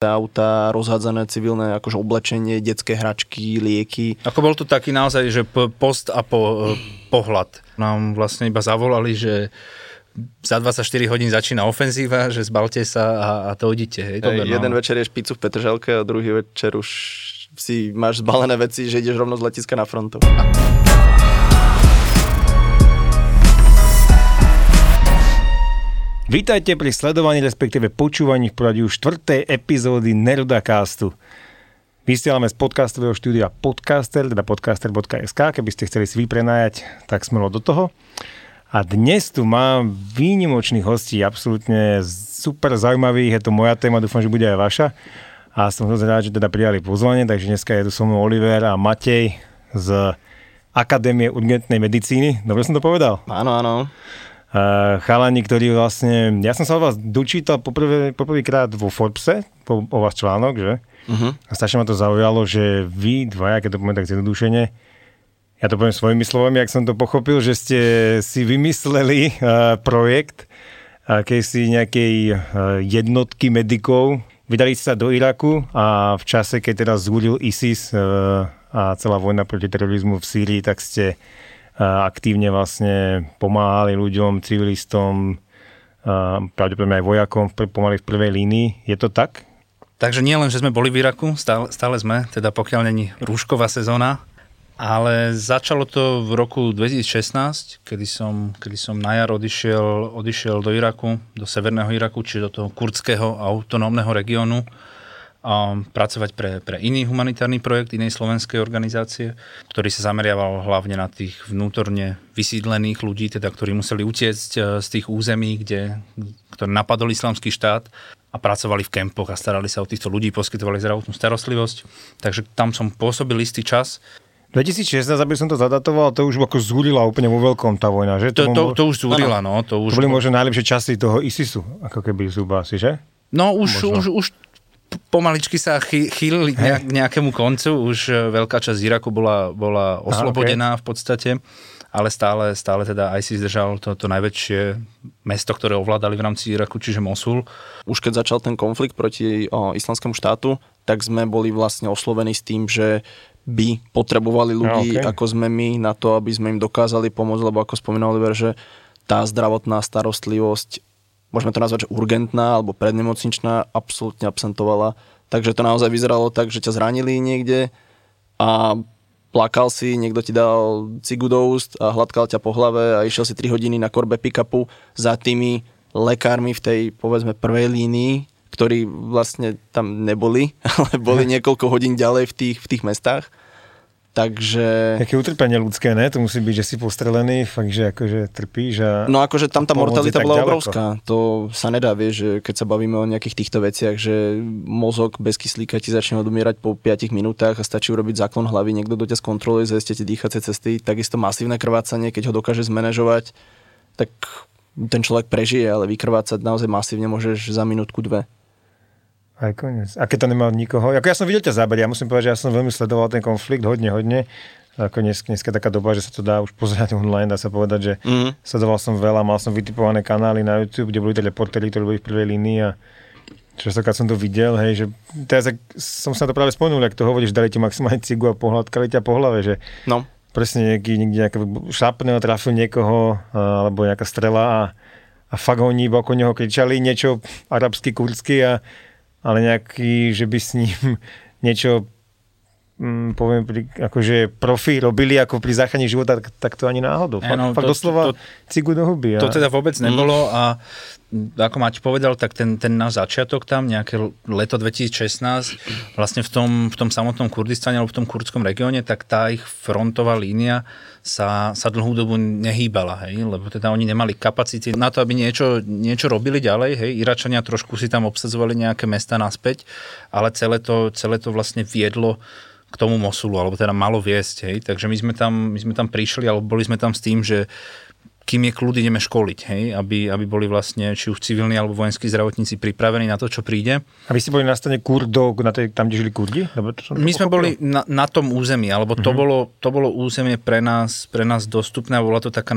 auta, rozhádzané civilné akože oblečenie, detské hračky, lieky. Ako bol to taký naozaj, že post a po, pohľad. Nám vlastne iba zavolali, že za 24 hodín začína ofenzíva, že zbalte sa a, a to idite. Hej, Dobre, no. Jeden večer ješ pizzu v Petržalke a druhý večer už si máš zbalené veci, že ideš rovno z letiska na frontu. Vítajte pri sledovaní, respektíve počúvaní v poradí už 4. epizódy Nerudacastu. Vysielame z podcastového štúdia Podcaster, teda podcaster.sk, keby ste chceli si vyprenajať, tak smelo do toho. A dnes tu mám výnimočných hostí, absolútne super zaujímavých, je to moja téma, dúfam, že bude aj vaša. A som hrozne rád, že teda prijali pozvanie, takže dneska je tu so mnou Oliver a Matej z Akadémie urgentnej medicíny. Dobre som to povedal? Áno, áno chalani, ktorí vlastne, ja som sa o vás dočítal poprvé, poprvýkrát vo Forbese, po, o vás článok, že? Uh-huh. A strašne ma to zaujalo, že vy dvaja, keď to poviem tak zjednodušene, ja to poviem svojimi slovami, ak som to pochopil, že ste si vymysleli uh, projekt akejsi nejakej uh, jednotky medikov, vydali ste sa do Iraku a v čase, keď teraz zúril ISIS uh, a celá vojna proti terorizmu v Sýrii, tak ste aktívne vlastne pomáhali ľuďom, civilistom, pravdepodobne aj vojakom pomaly v prvej línii. Je to tak? Takže nie len, že sme boli v Iraku, stále, stále sme, teda pokiaľ není rúšková sezóna, ale začalo to v roku 2016, kedy som, kedy som na jar odišiel, odišiel do Iraku, do severného Iraku, čiže do toho kurdského autonómneho regiónu a pracovať pre, pre iný humanitárny projekt inej slovenskej organizácie, ktorý sa zameriaval hlavne na tých vnútorne vysídlených ľudí, teda ktorí museli utiecť e, z tých území, kde, ktoré napadol islamský štát a pracovali v kempoch a starali sa o týchto ľudí, poskytovali zdravotnú starostlivosť. Takže tam som pôsobil istý čas. 2016, aby som to zadatoval, to už ako zúrila úplne vo veľkom tá vojna, že? To, to, to, to už zúrila, no. To, už... to boli možno najlepšie časy toho ISISu, ako keby zúba asi, že? No už, už, už pomaličky sa chýlili k nejakému koncu, už e, veľká časť Iraku bola, bola oslobodená okay. v podstate, ale stále, stále teda aj si zdržal to, to najväčšie mesto, ktoré ovládali v rámci Iraku, čiže Mosul. Už keď začal ten konflikt proti o, islamskému štátu, tak sme boli vlastne oslovení s tým, že by potrebovali ľudí, okay. ako sme my, na to, aby sme im dokázali pomôcť, lebo ako spomínal Oliver, že tá zdravotná starostlivosť môžeme to nazvať, že urgentná alebo prednemocničná, absolútne absentovala. Takže to naozaj vyzeralo tak, že ťa zranili niekde a plakal si, niekto ti dal cigu do úst a hladkal ťa po hlave a išiel si 3 hodiny na korbe pick-upu za tými lekármi v tej, povedzme, prvej línii, ktorí vlastne tam neboli, ale boli niekoľko hodín ďalej v tých, v tých mestách Takže... Také utrpenie ľudské, ne? To musí byť, že si postrelený, fakt, že akože trpíš a... No akože tam tá mortalita bola ďaleko. obrovská. To sa nedá, vieš, že keď sa bavíme o nejakých týchto veciach, že mozog bez kyslíka ti začne odumierať po 5 minútach a stačí urobiť záklon hlavy, niekto do ťa skontroluje, zajistie ti dýchacie cesty, takisto masívne krvácanie, keď ho dokáže zmanéžovať, tak ten človek prežije, ale vykrvácať naozaj masívne môžeš za minútku, dve. Aj koniec. A keď to nemal nikoho. Ako ja som videl ťa záber, ja musím povedať, že ja som veľmi sledoval ten konflikt hodne, hodne. Ako dnes, dneska taká doba, že sa to dá už pozerať online, dá sa povedať, že mm. sledoval som veľa, mal som vytipované kanály na YouTube, kde boli tie reportéri, ktorí boli v prvej línii a častokrát som to videl, hej, že teraz som sa to práve spomenul, ak to hovoríš, dali ti maximálne cigu a pohľadkali ťa po hlave, že no. presne nejaký, niekde nejaký šlapne trafil niekoho, alebo nejaká strela a, a fakt oni okolo neho kričali niečo arabsky, kurdsky a ale nejaký, že by s ním niečo mm, poviem, akože profi robili ako pri záchrane života, tak, tak to ani náhodou. Fakt, no, fakt to, doslova to, cigu do huby. A... To teda vôbec nebolo mm. a ako Mať povedal, tak ten, ten náš začiatok tam, nejaké leto 2016, vlastne v tom, v tom samotnom Kurdistane alebo v tom kurdskom regióne, tak tá ich frontová línia sa, sa dlhú dobu nehýbala, hej, lebo teda oni nemali kapacity na to, aby niečo, niečo robili ďalej, hej, Iračania trošku si tam obsadzovali nejaké mesta naspäť, ale celé to, celé to vlastne viedlo k tomu Mosulu, alebo teda malo viesť, hej, takže my sme tam, my sme tam prišli, alebo boli sme tam s tým, že kým je kľud, ideme školiť, hej, aby, aby boli vlastne či už civilní alebo vojenskí zdravotníci pripravení na to, čo príde. A vy ste boli na strane Kurdov, na tej, tam, kde žili Kurdi? Lebo to My sme boli na, na tom území, alebo to, uh-huh. bolo, to bolo územie pre nás, pre nás dostupné a bola to taká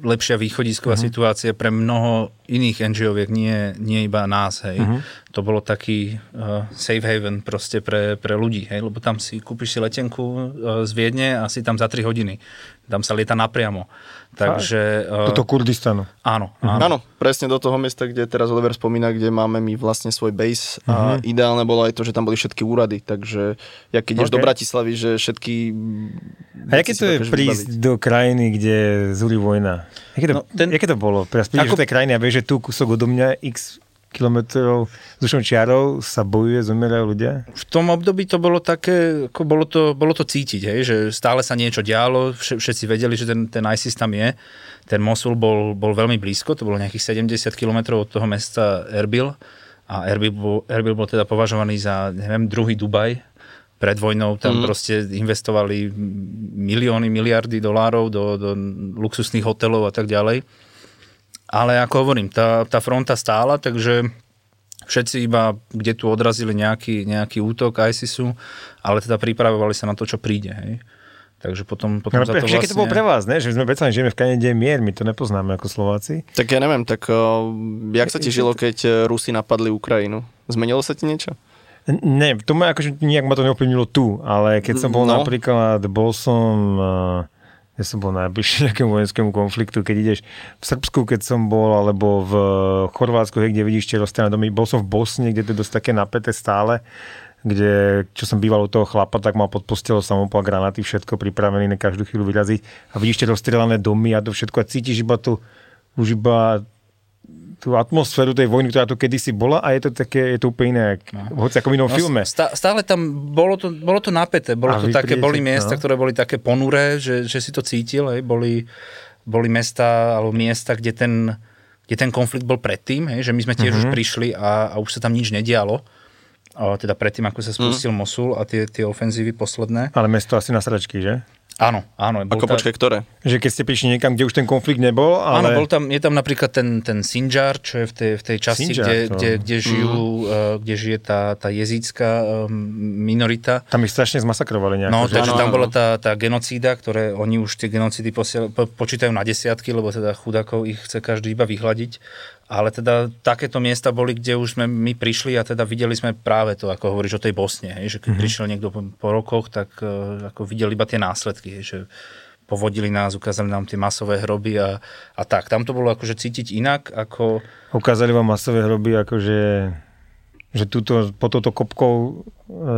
najlepšia východisková uh-huh. situácia pre mnoho iných NGO-viek, nie, nie iba nás, hej. Uh-huh. To bolo taký uh, safe haven proste pre, pre ľudí, hej, lebo tam si kúpiš si letenku uh, z Viedne a si tam za 3 hodiny. Tam sa lieta napriamo. Takže, uh, Toto Kurdistanu. Áno, áno. Áno, presne do toho miesta, kde teraz Oliver spomína, kde máme my vlastne svoj base. Uh-huh. A mhm. ideálne bolo aj to, že tam boli všetky úrady. Takže ja keď ideš okay. do Bratislavy, že všetky... A aké to je prísť vybaviť? do krajiny, kde zúri vojna? Jaké to, no, ten... jaké to bolo? Teraz prídeš Ako... do tej krajiny a vieš, že tu kúsok odo mňa x kilometrov vzdušnou čiarou sa bojuje, zomierajú ľudia? V tom období to bolo také, ako bolo to, bolo to cítiť, hej, že stále sa niečo dialo, všetci vedeli, že ten, ten ISIS tam je. Ten Mosul bol, bol veľmi blízko, to bolo nejakých 70 km od toho mesta Erbil a Erbil bol, Erbil bol teda považovaný za, neviem, druhý Dubaj, pred vojnou tam mm. proste investovali milióny, miliardy dolárov do, do luxusných hotelov a tak ďalej. Ale ako hovorím, tá, tá fronta stála, takže všetci iba, kde tu odrazili nejaký, nejaký útok ISISu, ale teda pripravovali sa na to, čo príde. Hej. Takže potom, potom no, za to vlastne... to bolo pre vás, ne? že sme predsa žijeme v je mier, my to nepoznáme ako Slováci. Tak ja neviem, tak uh, jak sa ti žilo, keď eh, Rusi napadli Ukrajinu? Zmenilo sa ti niečo? Ne, to ma akože nejak ma to neovplyvnilo tu, ale keď som bol no. napríklad, bol som... Uh, ja som bol najbližšie nejakému vojenskému konfliktu, keď ideš v Srbsku, keď som bol, alebo v Chorvátsku, kde vidíš tie rozstreľné domy. Bol som v Bosne, kde to je dosť také napäté stále, kde, čo som býval u toho chlapa, tak mal pod postelou samopal, granáty, všetko pripravené na každú chvíľu vyraziť. A vidíš tie rozstrelané domy a to všetko a cítiš iba tu, už iba tú atmosféru tej vojny, ktorá tu kedysi bola a je to také, je to úplne iné, no. hoci ako v inom no, filme. Stále tam bolo to, bolo to napäté, bolo a to také, boli miesta, no. ktoré boli také ponuré, že, že si to cítil, hej, boli, boli mesta alebo miesta, kde ten, kde ten konflikt bol predtým, hej, že my sme tiež mm-hmm. už prišli a, a už sa tam nič nedialo. Teda predtým, ako sa spustil mm. Mosul a tie, tie ofenzívy posledné. Ale mesto asi na sračky, že? Áno, áno. Ako tá... počkaj, ktoré? Že keď ste prišli niekam, kde už ten konflikt nebol, ale... Áno, bol tam, je tam napríklad ten, ten Sinjar, čo je v tej, v tej časti, Sinjar, kde, kde, kde, žijú, mm. uh, kde žije tá, tá jezícka um, minorita. Tam ich strašne zmasakrovali nejako. No, že? takže tam bola tá, tá genocída, ktoré oni už tie genocídy posiel, po, počítajú na desiatky, lebo teda chudákov ich chce každý iba vyhľadiť. Ale teda takéto miesta boli, kde už sme my prišli a teda videli sme práve to, ako hovoríš o tej Bosne, hej, že keď mm-hmm. prišiel niekto po, po rokoch, tak uh, ako videli iba tie následky, hej, že povodili nás, ukázali nám tie masové hroby a, a tak. Tam to bolo akože cítiť inak, ako... Ukázali vám masové hroby, akože že tuto, po toto kopkou e,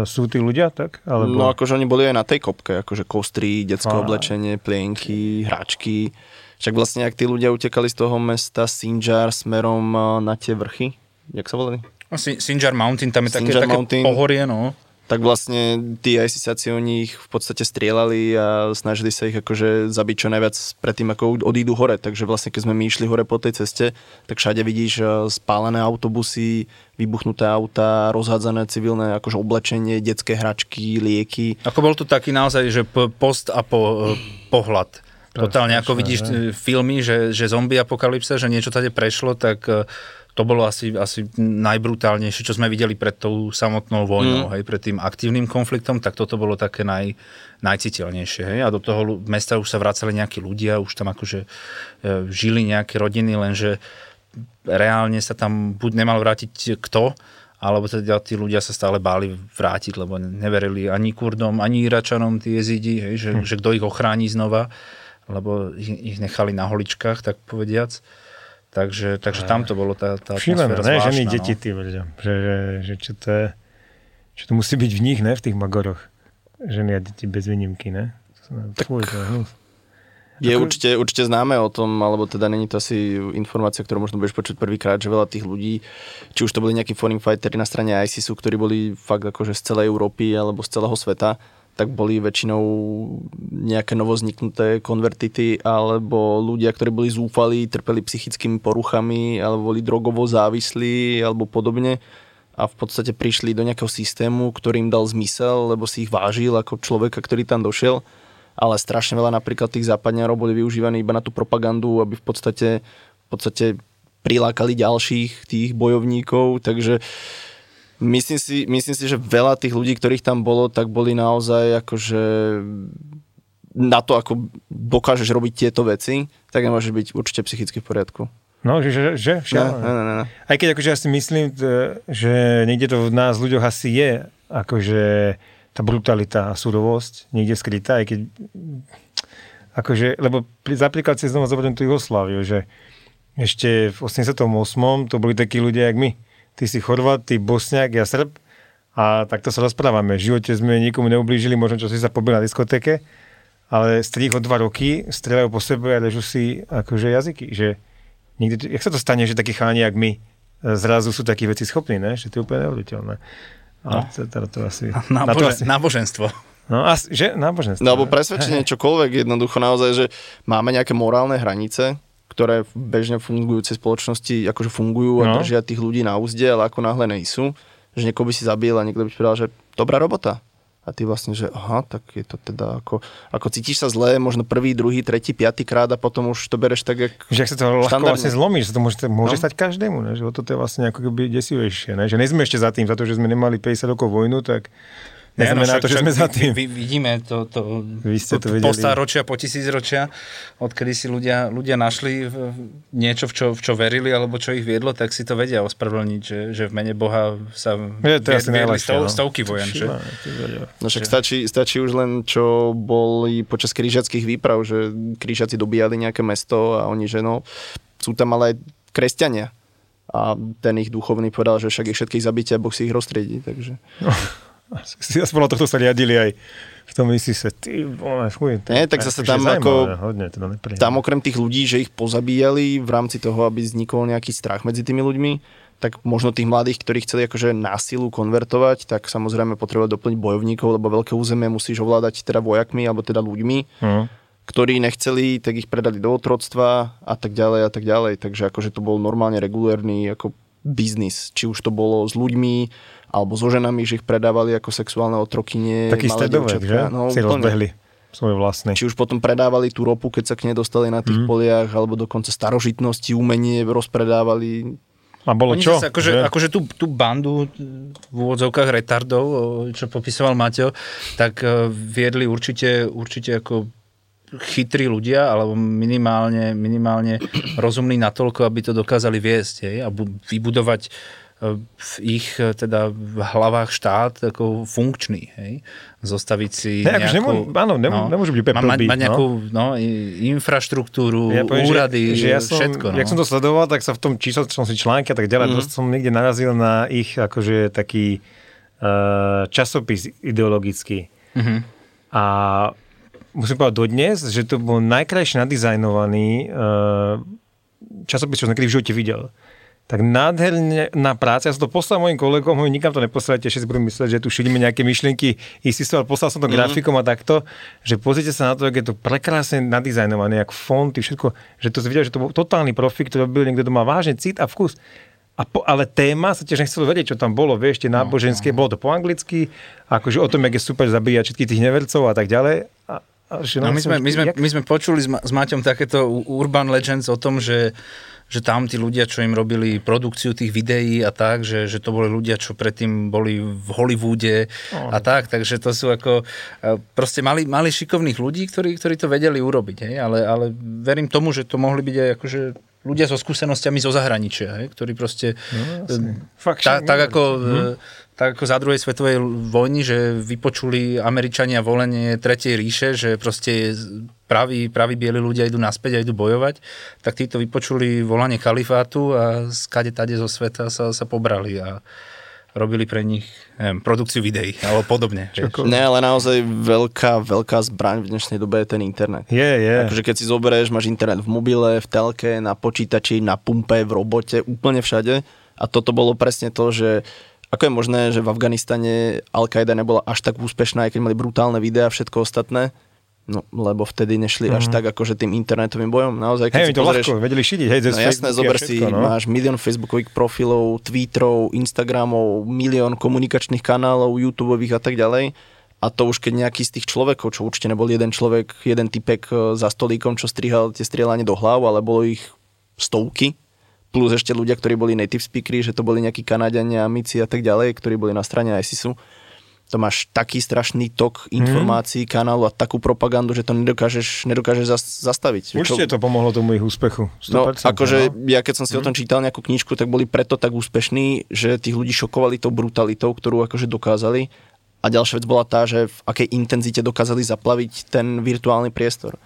sú tí ľudia, tak? Alebo... No akože oni boli aj na tej kopke, akože kostry, detské a... oblečenie, plienky, hračky. Však vlastne, ak tí ľudia utekali z toho mesta Sinjar smerom na tie vrchy, jak sa volali? No, Sinjar Mountain, tam je také, také Mountain, pohorie, no. Tak vlastne tí ISISáci oni ich v podstate strieľali a snažili sa ich akože zabiť čo najviac predtým, ako odídu hore. Takže vlastne keď sme my išli hore po tej ceste, tak všade vidíš eh, spálené autobusy, vybuchnuté auta, rozhádzané civilné akože oblečenie, detské hračky, lieky. Ako bol to taký naozaj, že post a po, eh, pohľad Totálne, ako vidíš ne? filmy, že, že zombie apokalypsa, že niečo tady prešlo, tak e, to bolo asi, asi najbrutálnejšie, čo sme videli pred tou samotnou vojnou, mm. hej, pred tým aktívnym konfliktom, tak toto bolo také naj, najciteľnejšie. Hej. A do toho mesta už sa vracali nejakí ľudia, už tam akože e, žili nejaké rodiny, lenže reálne sa tam buď nemal vrátiť kto, alebo teda tí ľudia sa stále báli vrátiť, lebo neverili ani Kurdom, ani Iračanom, tí jezidi, hej, že, hm. že kto ich ochráni znova lebo ich, ich nechali na holičkách, tak povediac. Takže, takže tam to bolo tá, tá atmosféra ne, zvláštna. ženy, no. deti, ty, že, že, že čo, to je, čo to musí byť v nich, ne, v tých magoroch. Ženy a deti bez výnimky, ne? Tak, Fuj, to je Je Ako... určite, určite známe o tom, alebo teda není to asi informácia, ktorú možno budeš počuť prvýkrát, že veľa tých ľudí, či už to boli nejakí foreign fighteri na strane ISISu, ktorí boli fakt akože z celej Európy alebo z celého sveta, tak boli väčšinou nejaké novozniknuté konvertity alebo ľudia, ktorí boli zúfali, trpeli psychickými poruchami alebo boli drogovo závislí alebo podobne a v podstate prišli do nejakého systému, ktorý im dal zmysel, lebo si ich vážil ako človeka, ktorý tam došiel. Ale strašne veľa napríklad tých západňarov boli využívaní iba na tú propagandu, aby v podstate, v podstate prilákali ďalších tých bojovníkov, takže Myslím si, myslím si, že veľa tých ľudí, ktorých tam bolo, tak boli naozaj akože na to, ako dokážeš robiť tieto veci, tak nemôžeš byť určite psychicky v poriadku. No, že, že, že. Ne, ne, ne, ne. Aj keď akože ja si myslím, že niekde to v nás ľuďoch asi je, akože tá brutalita a súdovosť niekde skrytá, aj keď akože, lebo pri, si znova zoberiem tú Jugosláviu, že ešte v 88. to boli takí ľudia, jak my. Ty si Chorvat, ty Bosniak, ja Srb. A takto sa rozprávame. V živote sme nikomu neublížili, možno čo si sa pobil na diskotéke, ale strých o dva roky strelajú po sebe a ležú si akože jazyky. Že niekde, jak sa to stane, že takí cháni, jak my, zrazu sú takí veci schopní, ne? že to je úplne neuveriteľné. No. to, to, to asi, Nábožen, to asi, náboženstvo. No, a, že náboženstvo. No, alebo presvedčenie čokoľvek, jednoducho naozaj, že máme nejaké morálne hranice, ktoré v bežne fungujúcej spoločnosti akože fungujú a no. držia tých ľudí na úzde, ale ako náhle nejsú, že niekoho by si zabil a niekto by povedal, že dobrá robota. A ty vlastne, že aha, tak je to teda ako, ako cítiš sa zle, možno prvý, druhý, tretí, piatý krát a potom už to bereš tak, jak Že ak sa to ľahko vlastne zlomí, že sa to môže, môže no. stať každému, ne? že toto je vlastne ako keby desivejšie, ne? že nejsme ešte za tým, za to, že sme nemali 50 rokov vojnu, tak Neznamená no, to, že sme za tým. Vy, vidíme to, to, Vy ste to, to po stáročia, po tisícročia, odkedy si ľudia, ľudia našli niečo, v čo, v čo verili, alebo čo ich viedlo, tak si to vedia ospravedlniť, že, že v mene Boha sa je, to vied, viedli stov, no. stovky vojen. Že? No však stačí, stačí už len, čo boli počas krížackých výprav, že krížaci dobíjali nejaké mesto a oni, že no, sú tam ale aj kresťania. A ten ich duchovný povedal, že však ich všetkých zabíte a Boh si ich roztriedí. Takže... No. Aspoň tohto sa riadili aj v tom sa, ty vole, fuj. Nie, tak zase tam ako, hodne, teda tam okrem tých ľudí, že ich pozabíjali v rámci toho, aby vznikol nejaký strach medzi tými ľuďmi, tak možno tých mladých, ktorí chceli akože násilu konvertovať, tak samozrejme potrebovať doplniť bojovníkov, lebo veľké územie musíš ovládať teda vojakmi alebo teda ľuďmi, uh-huh. ktorí nechceli, tak ich predali do otroctva a tak ďalej a tak ďalej. Takže akože to bol normálne regulérny ako biznis. Či už to bolo s ľuďmi, alebo so ženami, že ich predávali ako sexuálne otrokynie. Taký stredovek, že? No, si rozbehli svoje vlastné. Či už potom predávali tú ropu, keď sa k nej dostali na tých mm. poliach, alebo dokonca starožitnosti, umenie rozpredávali. A bolo Oni čo? Zase, akože, akože tú, tú bandu v úvodzovkách retardov, čo popisoval Maťo, tak e, viedli určite, určite ako chytrí ľudia, alebo minimálne, minimálne rozumní natoľko, aby to dokázali viesť hej, a bu- vybudovať v ich e, teda v hlavách štát ako funkčný, hej? Zostaviť si ne, akože nejakú... Nemô, áno, nemô, no, nemôže byť úplne mať, mať nejakú no. No, infraštruktúru, ja poviem, úrady, že, že ja som, všetko. No. Jak som to sledoval, tak sa v tom čísle, som si články a tak ďalej, mm. som niekde narazil na ich akože taký uh, časopis ideologický. Mm-hmm. A musím povedať dodnes, že to bol najkrajšie nadizajnovaný uh, časopis, čo som niekedy v živote videl tak nádherná práca. Ja som to poslal mojim kolegom, hovorím, nikam to neposlajte, všetci budú mysleť, že tu šidíme nejaké myšlienky. Istý som, poslal som to mm-hmm. grafikom a takto, že pozrite sa na to, ako je to prekrásne nadizajnované, jak fonty, všetko, že to videl, že to bol totálny profik, ktorý byl niekto, kto má vážne cit a vkus. A po, ale téma sa tiež nechcelo vedieť, čo tam bolo, vieš, tie no, náboženské, bolo to po anglicky, akože o tom, jak je super zabíjať všetkých tých nevercov a tak ďalej. A, a že no, my, sme, my, sme, my sme počuli s, Ma- s Maťom takéto urban legends o tom, že že tam tí ľudia, čo im robili produkciu tých videí a tak, že, že to boli ľudia, čo predtým boli v Hollywoode oh. a tak, takže to sú ako, e, proste mali, mali šikovných ľudí, ktorí, ktorí to vedeli urobiť, hej? Ale, ale verím tomu, že to mohli byť aj akože ľudia so skúsenostiami zo zahraničia, hej? ktorí proste, no, e, Fakt, tak, tak ako... Hm tak ako za druhej svetovej vojny, že vypočuli Američania volenie Tretej ríše, že proste praví, praví bieli ľudia idú naspäť a idú bojovať, tak títo vypočuli volanie kalifátu a skade tade zo sveta sa, sa pobrali a robili pre nich neviem, produkciu videí alebo podobne. Ne, ale naozaj veľká, veľká zbraň v dnešnej dobe je ten internet. Je, yeah, je. Yeah. Akože keď si zoberieš, máš internet v mobile, v telke, na počítači, na pumpe, v robote, úplne všade. A toto bolo presne to, že ako je možné, že v Afganistane Al-Qaida nebola až tak úspešná, aj keď mali brutálne videá a všetko ostatné? No, lebo vtedy nešli mm. až mhm. tak akože tým internetovým bojom. Naozaj, keď hey, si to pozrieš, ľahko, vedeli šidiť, hej, no jasné, zober si, no. máš milión facebookových profilov, tweetrov, instagramov, milión komunikačných kanálov, youtubeových a tak ďalej. A to už keď nejaký z tých človekov, čo určite nebol jeden človek, jeden typek e, za stolíkom, čo strihal tie strieľanie do hlav, ale bolo ich stovky, plus ešte ľudia, ktorí boli native speakery, že to boli nejakí Kanadiania, Amici a tak ďalej, ktorí boli na strane ISISu, to máš taký strašný tok informácií, mm. kanálu a takú propagandu, že to nedokážeš, nedokážeš zastaviť. Určite to pomohlo tomu ich úspechu. 100%, no, akože no. ja keď som si mm. o tom čítal nejakú knižku, tak boli preto tak úspešní, že tých ľudí šokovali tou brutalitou, ktorú akože dokázali. A ďalšia vec bola tá, že v akej intenzite dokázali zaplaviť ten virtuálny priestor.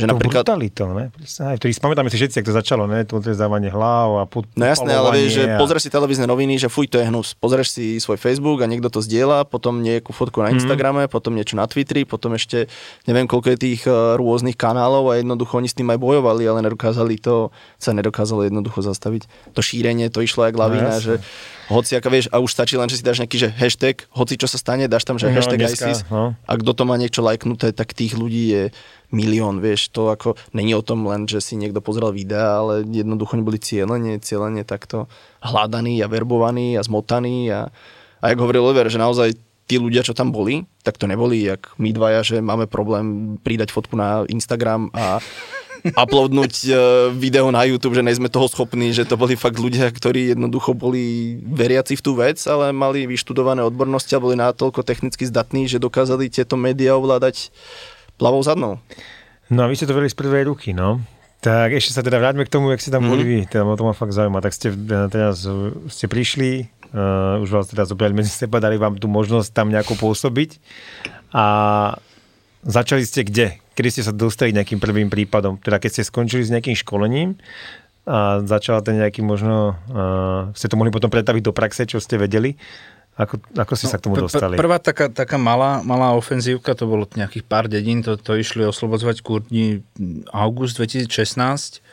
Že to napríklad... brutalitou, ne? Aj, to spamätáme si všetci, ako to začalo, ne? To zdávanie hlav a pod, No jasné, ale vieš, že a... pozrieš si televízne noviny, že fuj, to je hnus. Pozrieš si svoj Facebook a niekto to zdieľa, potom nejakú fotku na mhm. Instagrame, mm. potom niečo na Twitteri, potom ešte neviem, koľko je tých uh, rôznych kanálov a jednoducho oni s tým aj bojovali, ale nedokázali to, sa nedokázalo jednoducho zastaviť. To šírenie, to išlo jak lavina, no, že hoci ako vieš, a už stačí len, že si dáš nejaký že hashtag, hoci čo sa stane, dáš tam, že no, hashtag dneska, ISIS no. a kto to má niečo lajknuté, tak tých ľudí je milión, vieš, to ako není o tom len, že si niekto pozrel videa, ale jednoducho neboli cieľenie, cieľenie takto hľadaní a verbovaní a zmotaní a, a jak hovoril Oliver, že naozaj tí ľudia, čo tam boli, tak to neboli jak my dvaja, že máme problém pridať fotku na Instagram a uploadnúť e, video na YouTube, že nejsme toho schopní, že to boli fakt ľudia, ktorí jednoducho boli veriaci v tú vec, ale mali vyštudované odbornosti a boli natoľko technicky zdatní, že dokázali tieto médiá ovládať plavou zadnou. No a vy ste to vedeli z prvej ruky, no. Tak ešte sa teda vráťme k tomu, jak ste tam mm-hmm. boli vy, teda to ma fakt zaujíma. Tak ste e, teraz ste prišli, uh, už vás teda zobrali medzi seba, dali vám tú možnosť tam nejako pôsobiť a začali ste kde? Kedy ste sa dostali nejakým prvým prípadom? Teda keď ste skončili s nejakým školením a začala ten nejaký možno, uh, ste to mohli potom pretaviť do praxe, čo ste vedeli, ako, ako si no, sa k tomu dostali? Pr- prvá taká, taká malá, malá ofenzívka, to bolo nejakých pár dedín, to, to išli oslobodzovať kurdi august 2016,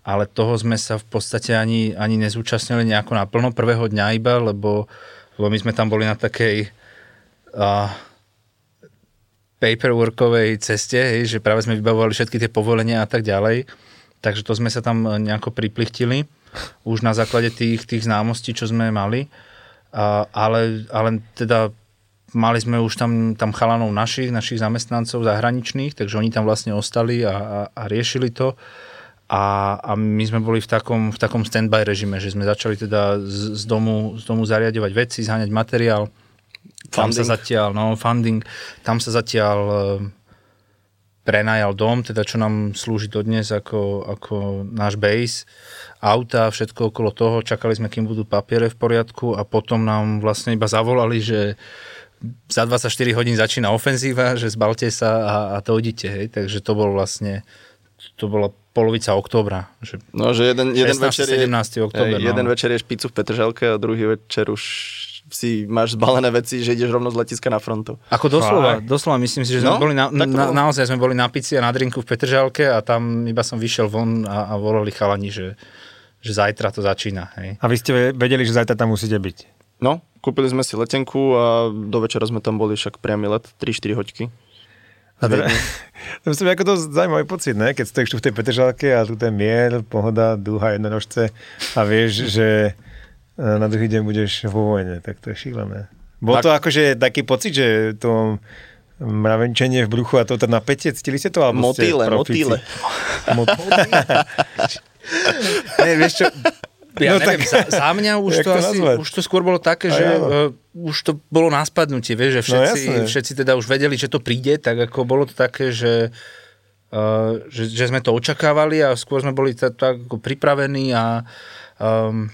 ale toho sme sa v podstate ani, ani nezúčastnili nejako naplno prvého dňa iba, lebo, lebo my sme tam boli na takej uh, paperworkovej ceste, hej, že práve sme vybavovali všetky tie povolenia a tak ďalej. Takže to sme sa tam nejako priplichtili už na základe tých, tých známostí, čo sme mali. A, ale, ale teda mali sme už tam, tam chalanov našich, našich zamestnancov zahraničných, takže oni tam vlastne ostali a, a, a riešili to. A, a my sme boli v takom, v takom stand-by režime, že sme začali teda z, z, domu, z domu zariadovať veci, zháňať materiál. Funding. Tam sa zatiaľ, no, funding, tam sa zatiaľ prenajal dom, teda čo nám slúži dodnes ako, ako náš base auta, všetko okolo toho, čakali sme, kým budú papiere v poriadku a potom nám vlastne iba zavolali, že za 24 hodín začína ofenzíva, že zbalte sa a, a to idite, hej. Takže to bol vlastne, to bola polovica októbra. Že no, že jeden, jeden 16, večer je, 17. október. no. Jeden večer je špicu v Petržalke a druhý večer už si máš zbalené veci, že ideš rovno z letiska na frontu. Ako doslova, doslova myslím si, že sme no, boli na, na, naozaj sme boli na pici a na drinku v Petržalke a tam iba som vyšiel von a, a volali chalani, že že zajtra to začína. Hej. A vy ste vedeli, že zajtra tam musíte byť? No, kúpili sme si letenku a do večera sme tam boli však priamy let, 3-4 hoďky. A teda, to myslím, ako to zaujímavý pocit, ne? keď stojíš tu v tej Petržalke a tu ten mier, pohoda, dúha, jednorožce a vieš, že na druhý deň budeš vo vojne, tak to je šílené. Bol tak. to akože taký pocit, že to mravenčenie v bruchu a toto napätie, cítili ste to? motýle, motýle. motýle. ne, vieš čo, ja no neviem, tak, za, za mňa už to, to asi, už to skôr bolo také, že uh, už to bolo na spadnutie, vieš, že všetci, no, všetci teda už vedeli, že to príde, tak ako bolo to také, že, uh, že, že sme to očakávali a skôr sme boli tak, tak ako pripravení a um,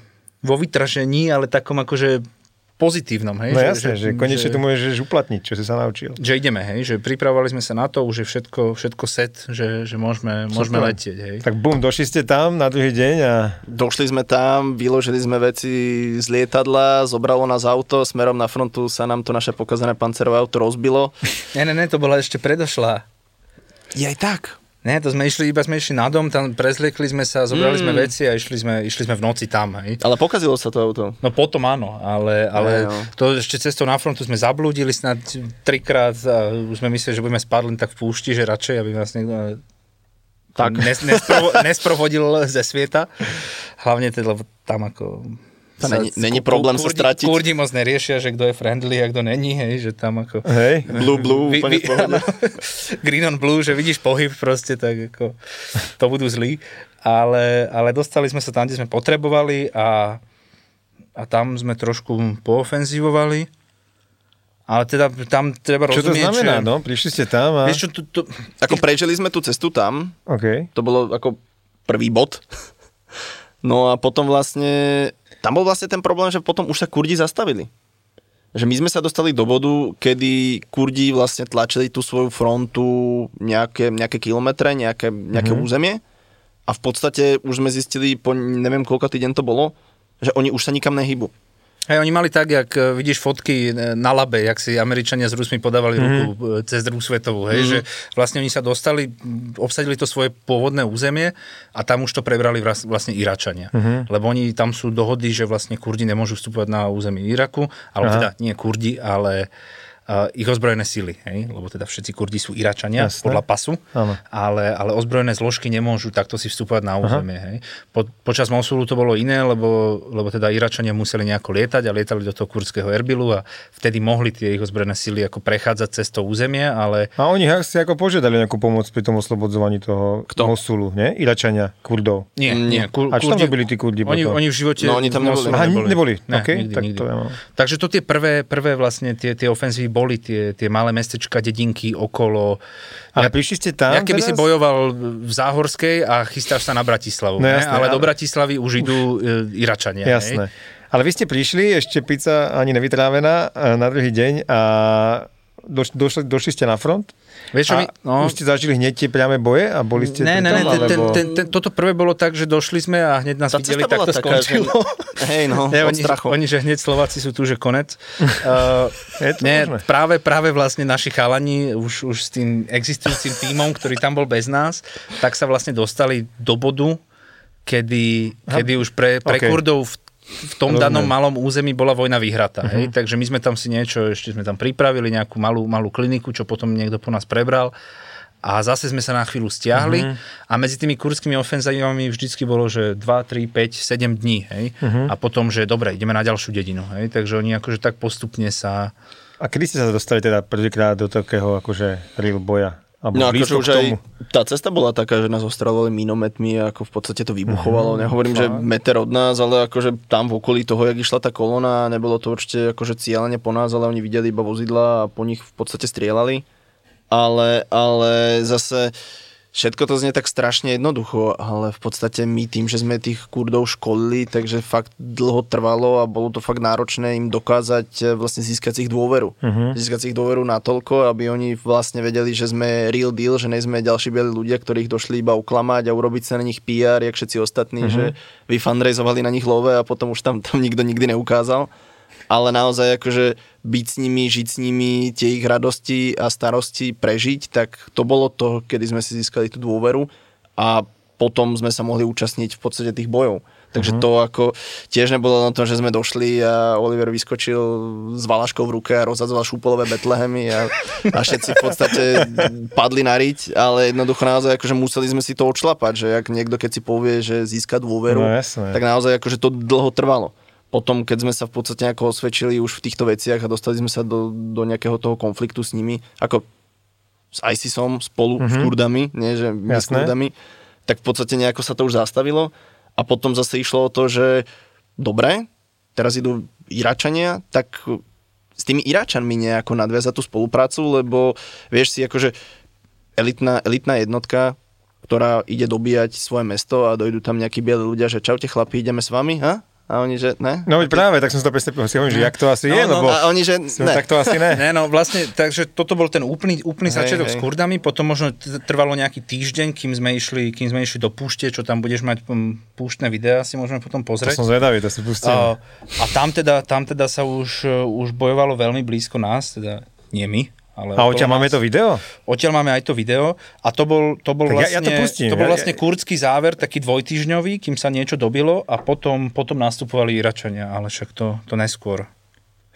vo vytražení, ale takom akože pozitívnom, hej? No že, jasne, že, že konečne že, to môžeš uplatniť, čo si sa naučil. Že ideme, hej? Že pripravovali sme sa na to, už je všetko, všetko set, že, že môžeme, môžeme letieť, hej? Tak bum, došli ste tam na druhý deň a... Došli sme tam, vyložili sme veci z lietadla, zobralo nás auto, smerom na frontu sa nám to naše pokazané pancerové auto rozbilo. ne, ne, ne, to bola ešte predošla. Je aj tak. Ne, to sme išli, iba sme išli na dom, tam prezliekli sme sa, zobrali mm. sme veci a išli sme, išli sme v noci tam. Hej. Ale pokazilo sa to auto. No potom áno, ale, ale ne, to ešte cestou na frontu sme zablúdili snad trikrát a už sme mysleli, že budeme spať len tak v púšti, že radšej, aby nás niekto tak. Nes, nesprovo, nesprovodil ze sveta. Hlavne teda, tam ako to není, není problém kurdi, sa stratiť. Kurdi moc neriešia, že kto je friendly a kto není, hej, že tam ako... Hej, blue, blue, vy, vy, áno, Green on blue, že vidíš pohyb proste, tak ako to budú zlí. Ale, ale dostali sme sa tam, kde sme potrebovali a, a tam sme trošku poofenzívovali Ale teda tam treba čo rozumieť, Čo to znamená, že... no? Prišli ste tam a... Vieš čo, to, to... Ako prežili sme tú cestu tam. Okay. To bolo ako prvý bod. No a potom vlastne... Tam bol vlastne ten problém, že potom už sa Kurdi zastavili. Že my sme sa dostali do bodu, kedy Kurdi vlastne tlačili tú svoju frontu nejaké, nejaké kilometre, nejaké, nejaké mm-hmm. územie a v podstate už sme zistili po neviem koľko týden to bolo, že oni už sa nikam nehybu. Hej, oni mali tak, jak e, vidíš fotky e, na labe, jak si Američania s Rusmi podávali mm-hmm. ruku e, cez druhú svetovú, hej, mm-hmm. že vlastne oni sa dostali, obsadili to svoje pôvodné územie a tam už to prebrali vlastne Iračania. Mm-hmm. Lebo oni tam sú dohody, že vlastne Kurdi nemôžu vstupovať na územie Iraku, ale teda nie Kurdi, ale uh, ich ozbrojené sily, hej? lebo teda všetci Kurdi sú Iračania Jasne. podľa pasu, ale, ale ozbrojené zložky nemôžu takto si vstupovať na územie. Hej? Po, počas Mosulu to bolo iné, lebo, lebo teda Iračania museli nejako lietať a lietali do toho kurdského Erbilu a vtedy mohli tie ich ozbrojené sily ako prechádzať cez to územie, ale... A oni si ako požiadali nejakú pomoc pri tom oslobodzovaní toho Kto? Mosulu, nie? Iračania, Kurdov. Nie, nie. Kur, a čo tam robili tí Kurdi oni, oni v živote... No, oni tam neboli. Aha, neboli. neboli. Ne, okay, nikdy, tak nikdy. To ja Takže to tie prvé, prvé vlastne tie, tie ofenzívy boli tie, tie malé mestečka, dedinky okolo. Ale ja, prišli ste tam Ja keby teraz? si bojoval v Záhorskej a chystáš sa na Bratislavu. No, jasné, ale, ale do Bratislavy už idú e, Iračania. Jasné. Ale vy ste prišli, ešte pizza ani nevytrávená e, na druhý deň a došli, došli ste na front? Vieš, čo my, no... Už ste zažili hneď tie priame boje a boli ste Ne, ne, ne, ten, alebo... ten, ten, toto prvé bolo tak, že došli sme a hneď nás Tá videli, tak to taká, skončilo. Že... Hej, no, ne, oni, strachu. oni, že hneď Slováci sú tu, že konec. uh, Je to ne, práve, práve vlastne naši chalani už, už s tým existujúcim týmom, ktorý tam bol bez nás, tak sa vlastne dostali do bodu, kedy, kedy už pre, pre okay. Kurdov v v tom Rozumiem. danom malom území bola vojna vyhratá. Uh-huh. Hej? Takže my sme tam si niečo, ešte sme tam pripravili nejakú malú, malú kliniku, čo potom niekto po nás prebral. A zase sme sa na chvíľu stiahli uh-huh. a medzi tými kurdskými ofenzívami vždycky bolo, že 2, 3, 5, 7 dní. Hej? Uh-huh. A potom, že dobre, ideme na ďalšiu dedinu. Hej? Takže oni akože tak postupne sa... A kedy ste sa dostali teda prvýkrát do takého akože real boja? No akože už aj tá cesta bola taká, že nás ostrelovali minometmi a ako v podstate to vybuchovalo. Uh-huh, Nehovorím, fakt. že meter od nás, ale akože tam v okolí toho, jak išla tá kolona, nebolo to určite akože cieľene po nás, ale oni videli iba vozidla a po nich v podstate strieľali. Ale, ale zase Všetko to znie tak strašne jednoducho, ale v podstate my tým, že sme tých Kurdov školili, takže fakt dlho trvalo a bolo to fakt náročné im dokázať eh, vlastne získať ich dôveru. Uh-huh. Získať ich dôveru natoľko, aby oni vlastne vedeli, že sme real deal, že nie sme ďalší bieli ľudia, ktorých došli iba uklamať a urobiť sa na nich PR, jak všetci ostatní, uh-huh. že vyfundraizovali na nich love a potom už tam, tam nikto nikdy neukázal ale naozaj akože byť s nimi, žiť s nimi, tie ich radosti a starosti prežiť, tak to bolo to, kedy sme si získali tú dôveru a potom sme sa mohli účastniť v podstate tých bojov. Takže uh-huh. to ako tiež nebolo na tom, že sme došli a Oliver vyskočil s valaškou v ruke a rozhadzoval šúpolové betlehemy a, a všetci v podstate padli na riť, ale jednoducho naozaj akože museli sme si to odšlapať, že ak niekto keď si povie, že získa dôveru, no, tak naozaj akože to dlho trvalo potom, keď sme sa v podstate nejako osvedčili už v týchto veciach a dostali sme sa do, do nejakého toho konfliktu s nimi, ako s ISISom spolu mm-hmm. s Kurdami, nie že my Jasné. s Kurdami, tak v podstate nejako sa to už zastavilo a potom zase išlo o to, že dobre, teraz idú Iračania, tak s tými Iračanmi nejako nadviazať tú spoluprácu, lebo vieš si, akože elitná, elitná jednotka, ktorá ide dobíjať svoje mesto a dojdu tam nejakí bieli ľudia, že čaute chlapi, ideme s vami, ha? A oni, že ne? No práve, tak som to presne si hovorím, že jak to asi no, je, no, lebo a oni, že ne. tak to asi ne. ne. no vlastne, takže toto bol ten úplný, úplný hej, začiatok hej. s Kurdami, potom možno trvalo nejaký týždeň, kým sme išli, kým sme išli do púšte, čo tam budeš mať púštne videá, si môžeme potom pozrieť. To som zvedavý, to si pustím. A, a tam, teda, tam teda sa už, už bojovalo veľmi blízko nás, teda nie my, ale a odtiaľ máme to video? Odtiaľ máme aj to video a to bol, to bol vlastne, ja, ja to, vlastne- pustím, to bol vlastne ja, kurdský záver, taký dvojtyžňový, kým sa niečo dobilo a potom, potom nastupovali Iračania, ale však to, to neskôr.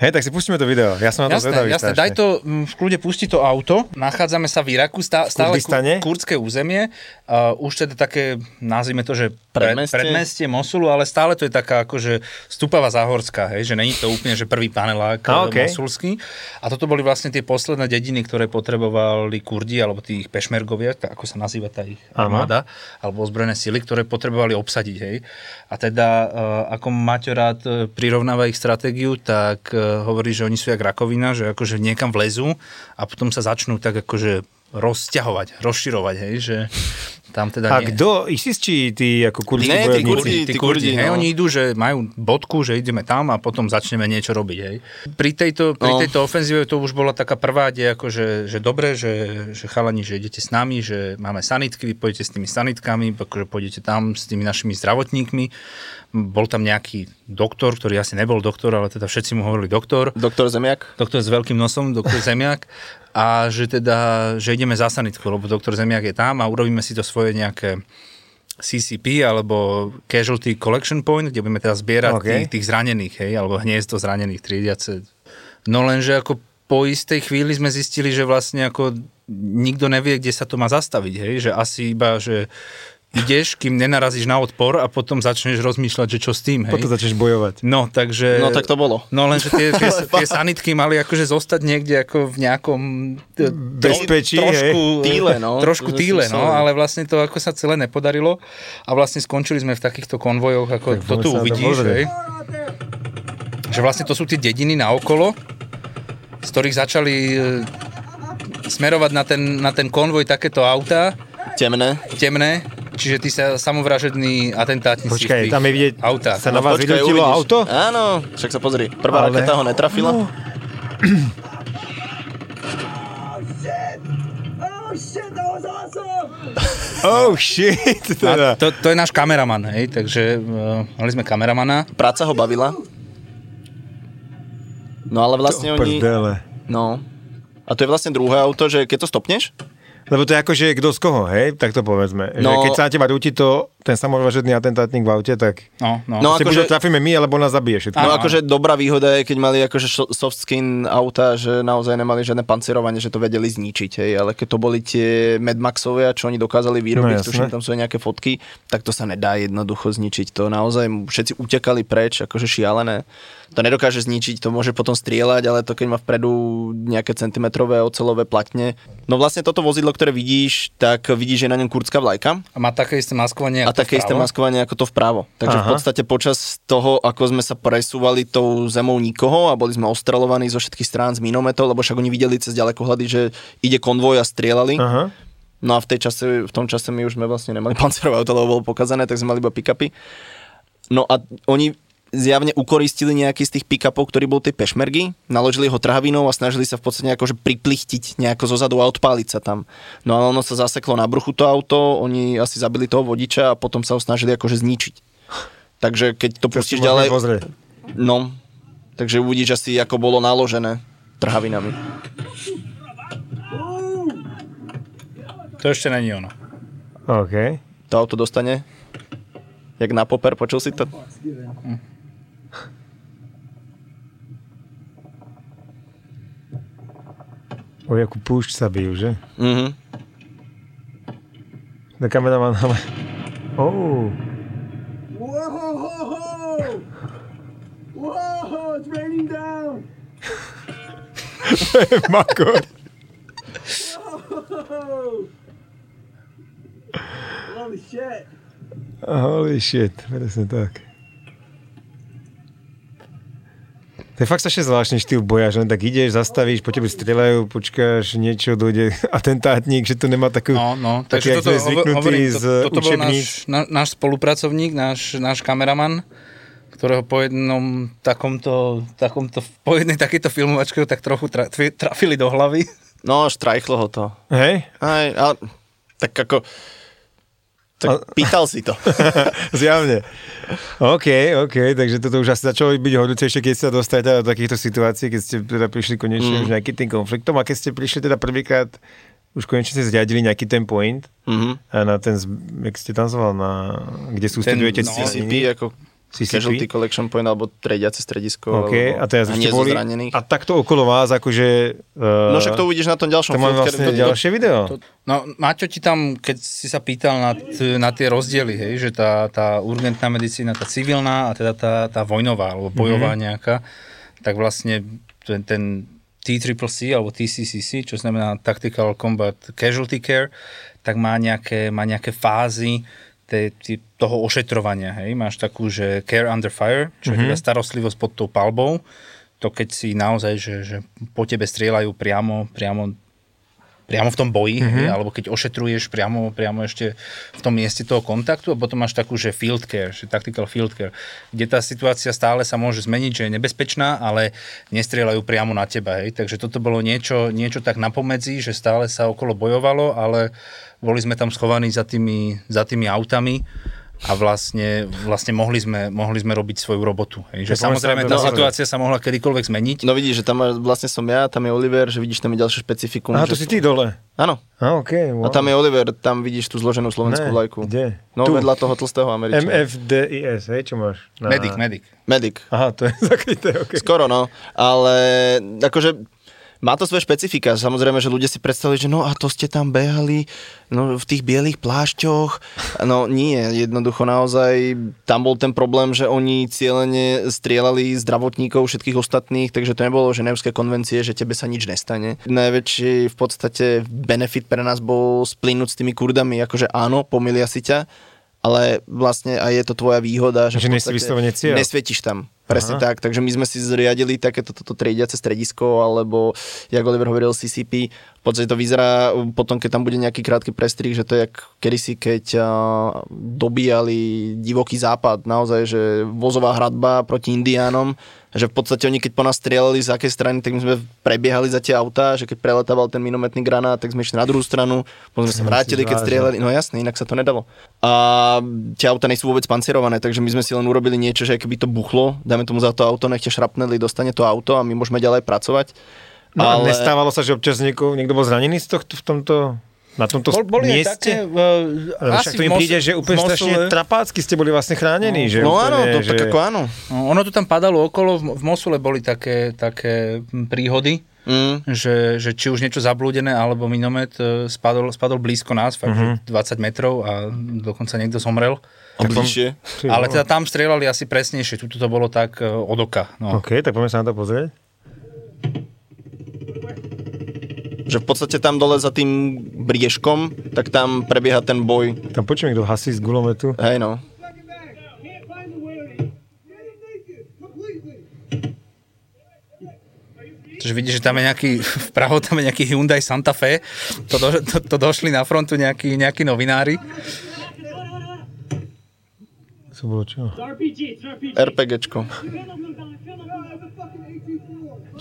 Hej, tak si pustíme to video. Ja som na to jasné, zvedavý jasné. Daj to, v kľude pusti to auto. Nachádzame sa v Iraku, stá, stále kurdské územie. Uh, už teda také, nazvime to, že predmestie. predmestie Mosulu, ale stále to je taká akože stupavá záhorská, hej, že není to úplne, že prvý panelák A, okay. mosulský. A toto boli vlastne tie posledné dediny, ktoré potrebovali Kurdi, alebo tých pešmergovia, ako sa nazýva tá ich armáda, alebo ozbrojené sily, ktoré potrebovali obsadiť, hej. A teda, ako Maťo rád e, prirovnáva ich stratégiu, tak hovorí, že oni sú jak rakovina, že akože niekam vlezú a potom sa začnú tak akože rozťahovať, rozširovať, hej, že tam teda A nie... kto, ISIS či tí ako kurdskí Nie, tí? Kurdi, tí kurdi, hej, no. oni idú, že majú bodku, že ideme tam a potom začneme niečo robiť, hej. Pri tejto, pri No. tejto ofenzíve to už bola taká prvá, kde akože, že dobre, že, že chalani, že idete s nami, že máme sanitky, vy pôjdete s tými sanitkami, akože pôjdete tam s tými našimi zdravotníkmi. Bol tam nejaký doktor, ktorý asi nebol doktor, ale teda všetci mu hovorili doktor Doktor Zemiak? doktor s veľkým nosom, doktor Zemiak, a že teda, že ideme za sanitku, lebo doktor Zemiak je tam a urobíme si to svoje nejaké CCP alebo Casualty Collection Point, kde budeme teda zbierať OK. okay. tých, tých zranených, hej, alebo hniezdo zranených triediace. No lenže ako po istej chvíli sme zistili, že vlastne ako nikto nevie, kde sa to má zastaviť, hej, že asi iba, že ideš, kým nenarazíš na odpor a potom začneš rozmýšľať, že čo s tým, hej. Potom začneš bojovať. No, takže... No tak to bolo. No lenže tie, tie, tie sanitky mali akože zostať niekde ako v nejakom t- Bezpečí, trošku, Týle, no. trošku týle, no, ale vlastne to ako sa celé nepodarilo a vlastne skončili sme v takýchto konvojoch, ako Tak to tu uvidíš, hej. Že vlastne to sú tie dediny na okolo, z ktorých začali e, smerovať na ten, na ten konvoj takéto autá, Temné. temné, čiže tí sa samovražední atentátnici Počkaj, tam je vidieť, autách. sa na vás vynutilo uvidíš. auto? Áno, však sa pozri. Prvá Ale- raketa ho netrafila. No. Oh shit! Oh teda. to, to je náš kameraman, hej, takže uh, mali sme kameramana. Práca ho bavila. No ale vlastne To oni... prdele. No. A to je vlastne druhé auto, že keď to stopneš, Lebo to je ako, že kto z koho, hej? Tak to povedzme. No, že keď sa na teba rúti to, ten samovražedný atentátnik v aute, tak No, no. No, akože- trafíme my, alebo nás zabije všetko. No akože dobrá výhoda je, keď mali akože soft skin auta, že naozaj nemali žiadne pancierovanie, že to vedeli zničiť, hej, ale keď to boli tie Mad Maxovia, čo oni dokázali vyrobiť, No, tuším, tam sú aj nejaké fotky, tak to sa nedá jednoducho zničiť. To naozaj všetci utekali preč, akože šialené. To nedokáže zničiť, to môže potom strieľať, ale to keď má vpredu nejaké centimetrové ocelové platne. No vlastne toto vozidlo, ktoré vidíš, tak vidíš, že je na ňom kurdská vlajka A má také isté maskovanie a ako také isté maskovanie ako to vpravo. Takže v Aha. podstate počas toho, ako sme sa presúvali tou zemou nikoho a boli sme ostrelovaní zo všetkých strán z minometov, lebo však oni videli cez ďalekohľady, že ide konvoj a strieľali. Aha. No a v, tej čase, v tom čase my už sme vlastne nemali pancerové auto, lebo bolo pokazané, tak sme mali iba pick-upy. No a oni zjavne ukoristili nejaký z tých pick-upov, ktorý bol tej pešmergy, naložili ho trhavinou a snažili sa v podstate akože priplichtiť nejako zozadu a odpáliť sa tam. No ale ono sa zaseklo na bruchu to auto, oni asi zabili toho vodiča a potom sa ho snažili akože zničiť. Takže keď to si pustíš ďalej, pozrieť. no, takže uvidíš asi, ako bolo naložené trhavinami. To ešte není ono. OK. To auto dostane, jak na poper, počul si to? O, jakú púšť sa bijú, že? Mhm. Na kameraman, ale... Oh, Whoa! Whoa! It's raining down! Mako. Whoa! Holy shit! Holy shit, presne tak. To je fakt strašne zvláštny štýl boja, že len tak ideš, zastavíš, po tebe strieľajú, počkáš, niečo, dojde atentátnik, že to nemá takú... No, no, taký, takže jak toto, zvyknutí hovorím, z to, toto bol náš, na, náš spolupracovník, náš, náš kameraman, ktorého po jednom takomto, takomto, po jednej takejto filmovačke tak trochu tra, trafili do hlavy. No, štrajchlo ho to. Hej? Aj, ale tak ako... Tak pýtal si to. Zjavne. OK, OK, takže toto už asi začalo byť hodnúcejšie, keď sa dostate do takýchto situácií, keď ste teda prišli konečne mm. už nejakým tým konfliktom a keď ste prišli teda prvýkrát, už konečne ste zriadili nejaký ten point Mhm. a na ten, jak ste tam zval, na, kde sústredujete no, cílenie. CCP, ako Casualty CCP. Collection Point alebo trediace stredisko. OK, alebo a teraz hniezdo boli, zranených. a takto okolo vás, akože... Uh, No však to uvidíš na tom ďalšom to máme vlastne to- ďalšie video. No, Maťo ti tam, keď si sa pýtal na, t- na tie rozdiely, hej, že tá, tá urgentná medicína, tá civilná a teda tá, tá vojnová alebo bojová mm-hmm. nejaká, tak vlastne ten, ten TCCC alebo TCCC, čo znamená Tactical Combat Casualty Care, tak má nejaké, má nejaké fázy te, te, toho ošetrovania. Hej. Máš takú, že care under fire, čo mm-hmm. je teda starostlivosť pod tou palbou. To keď si naozaj, že, že po tebe strieľajú priamo, priamo priamo v tom boji, mm-hmm. hej, alebo keď ošetruješ priamo, priamo ešte v tom mieste toho kontaktu a potom máš takú, že field care, že tactical field care, kde tá situácia stále sa môže zmeniť, že je nebezpečná, ale nestrieľajú priamo na teba. Hej. Takže toto bolo niečo, niečo tak napomedzi, že stále sa okolo bojovalo, ale boli sme tam schovaní za tými, za tými autami a vlastne, vlastne mohli, sme, mohli sme robiť svoju robotu. Hej. Že Ja samozrejme tá sa- situácia sa mohla kedykoľvek zmeniť. No vidíš, že tam vlastne som ja, tam je Oliver, že vidíš tam je ďalšie špecifikum. Aha, to že... si ty dole. Áno. A, OK, wow. A tam je Oliver, tam vidíš tú zloženú slovenskú Ne, vlajku. kde? No Tu. vedľa toho tlstého Američana. MFDIS, hej, čo máš? Na... Medic, medic. Medic. Aha, to je zakryté, OK. Skoro, no. Ale akože má to svoje špecifika. Samozrejme, že ľudia si predstavili, že no a to ste tam behali no, v tých bielých plášťoch. No nie, jednoducho naozaj tam bol ten problém, že oni cieľene strieľali zdravotníkov všetkých ostatných, takže to nebolo ženevské konvencie, že tebe sa nič nestane. Najväčší v podstate benefit pre nás bol splínuť s tými kurdami, akože áno, pomilia si ťa, ale vlastne aj je to tvoja výhoda, že Že podstate tam. Presne Aha. tak, takže my sme si zriadili takéto toto triediace stredisko, alebo, jak Oliver hovoril, CCP. V podstate to vyzerá potom, keď tam bude nejaký krátky prestrih, že to je jak kedysi, keď uh, dobíjali divoký západ, naozaj, že vozová hradba proti indiánom, že v podstate oni keď po nás strieľali z akej strany, tak my sme prebiehali za tie autá, že keď preletával ten minometný granát, tak sme išli na druhú stranu, potom sme sa vrátili, keď strieľali, no jasne, inak sa to nedalo. A tie auta nie sú vôbec pancierované, takže my sme si len urobili niečo, že keby to buchlo, dáme tomu za to auto, nech tie šrapnely dostane to auto a my môžeme ďalej pracovať. No, ale... ale nestávalo sa, že občas niekto, niekto bol zranený z tohto, v tomto, na tomto Bol, boli mieste? také, uh, Lebo však to im príde, že úplne strašne trapácky ste boli vlastne chránení. že no úplne, áno, to že... tak ako áno. No, ono to tam padalo okolo, v, v Mosule boli také, také príhody, Mm. že, že či už niečo zablúdené, alebo minomet e, spadol, spadol blízko nás, fakt, Mhm. mm-hmm. 20 metrov a dokonca niekto zomrel. A bližšie. Ale teda tam strieľali asi presnejšie, tuto to bolo tak e, od oka. No. OK, tak poďme sa na to pozrieť. Že v podstate tam dole za tým briežkom, tak tam prebieha ten boj. Tam počujem, kto hasí z gulometu. Hej no. Takže vidíš, že tam je nejaký, vpravo tam je nejaký Hyundai Santa Fe, to, do, to, to došli na frontu nejakí, nejakí novinári. To bolo čo? RPGčko.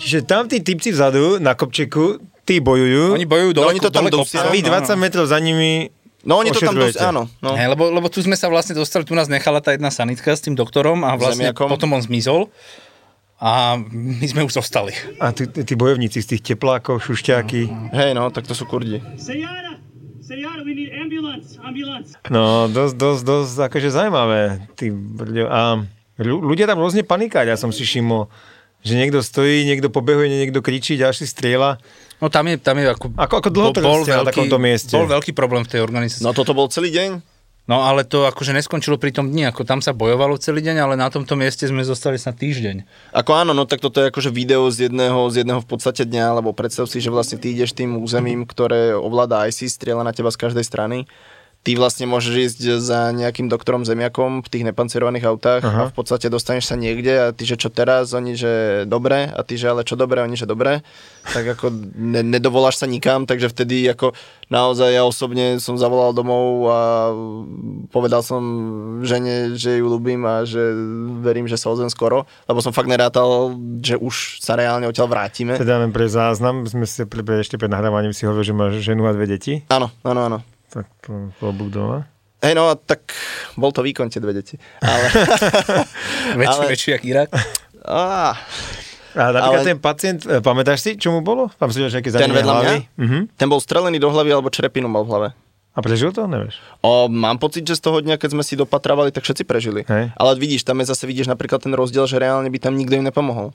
Čiže tam tí typci vzadu na kopčeku, tí bojujú. Oni bojujú dole, No, oni to tam dole a vy no, 20 metrov za nimi No oni to tam dosť, áno. No. Hej, lebo, lebo tu sme sa vlastne dostali, tu nás nechala tá jedna sanitka s tým doktorom a vlastne Zemiakom. potom on zmizol a my sme už zostali. A tí, tí bojovníci z tých teplákov, šušťáky. Hej no, tak to sú kurdi. Sayada. Sayada, we need ambulance. Ambulance. No, dosť, dosť, dosť akože zaujímavé. Tí, a ľu- ľudia tam rôzne panikáť, ja som si všimol, že niekto stojí, niekto pobehuje, niekto kričí, ďalší strieľa. No tam je, tam je ako... Ako- ako dlho to ste na takomto mieste? Bol veľký problém v tej organizácii. No toto bol celý deň? No ale to akože neskončilo pri tom dni, ako tam sa bojovalo celý deň, ale na tomto mieste sme zostali na týždeň. Ako áno, no tak toto je akože video z jedného, z jedného v podstate dňa, lebo predstav si, že vlastne ty ideš tým územím, ktoré ovláda ISIS, strieľa na teba z každej strany. Ty vlastne môžeš ísť za nejakým doktorom zemiakom v tých nepancerovaných autách Aha. a v podstate dostaneš sa niekde a ty, že čo teraz, oni, že dobre a ty, že ale čo dobre, oni, že dobre. Tak ako ne, nedovoláš sa nikam, takže vtedy ako naozaj ja osobne som zavolal domov a povedal som žene, že ju ľúbim a že verím, že sa ozvem skoro, lebo som fakt nerátal, že už sa reálne odtiaľ vrátime. Teda len pre záznam, sme si ešte pred nahrávaním si hovoril, že máš ženu a dve deti. Áno, áno, áno. Tak po, po obuk doma. Hej, no, tak bol to výkon tie dve deti. Ale, Väčší, Ale- väčší jak Irak. á, A napríklad Ale- ten pacient, e, pamätáš si, čo mu bolo? Tam si nejaké ten vedľa mňa, hlavy? Mhm. ten bol strelený do hlavy alebo črepinu mal v hlave. A prežil to, nevieš? O, mám pocit, že z toho dňa, keď sme si dopatravali, tak všetci prežili. Hej. Ale vidíš, tam je zase vidíš napríklad ten rozdiel, že reálne by tam nikto im nepomohol.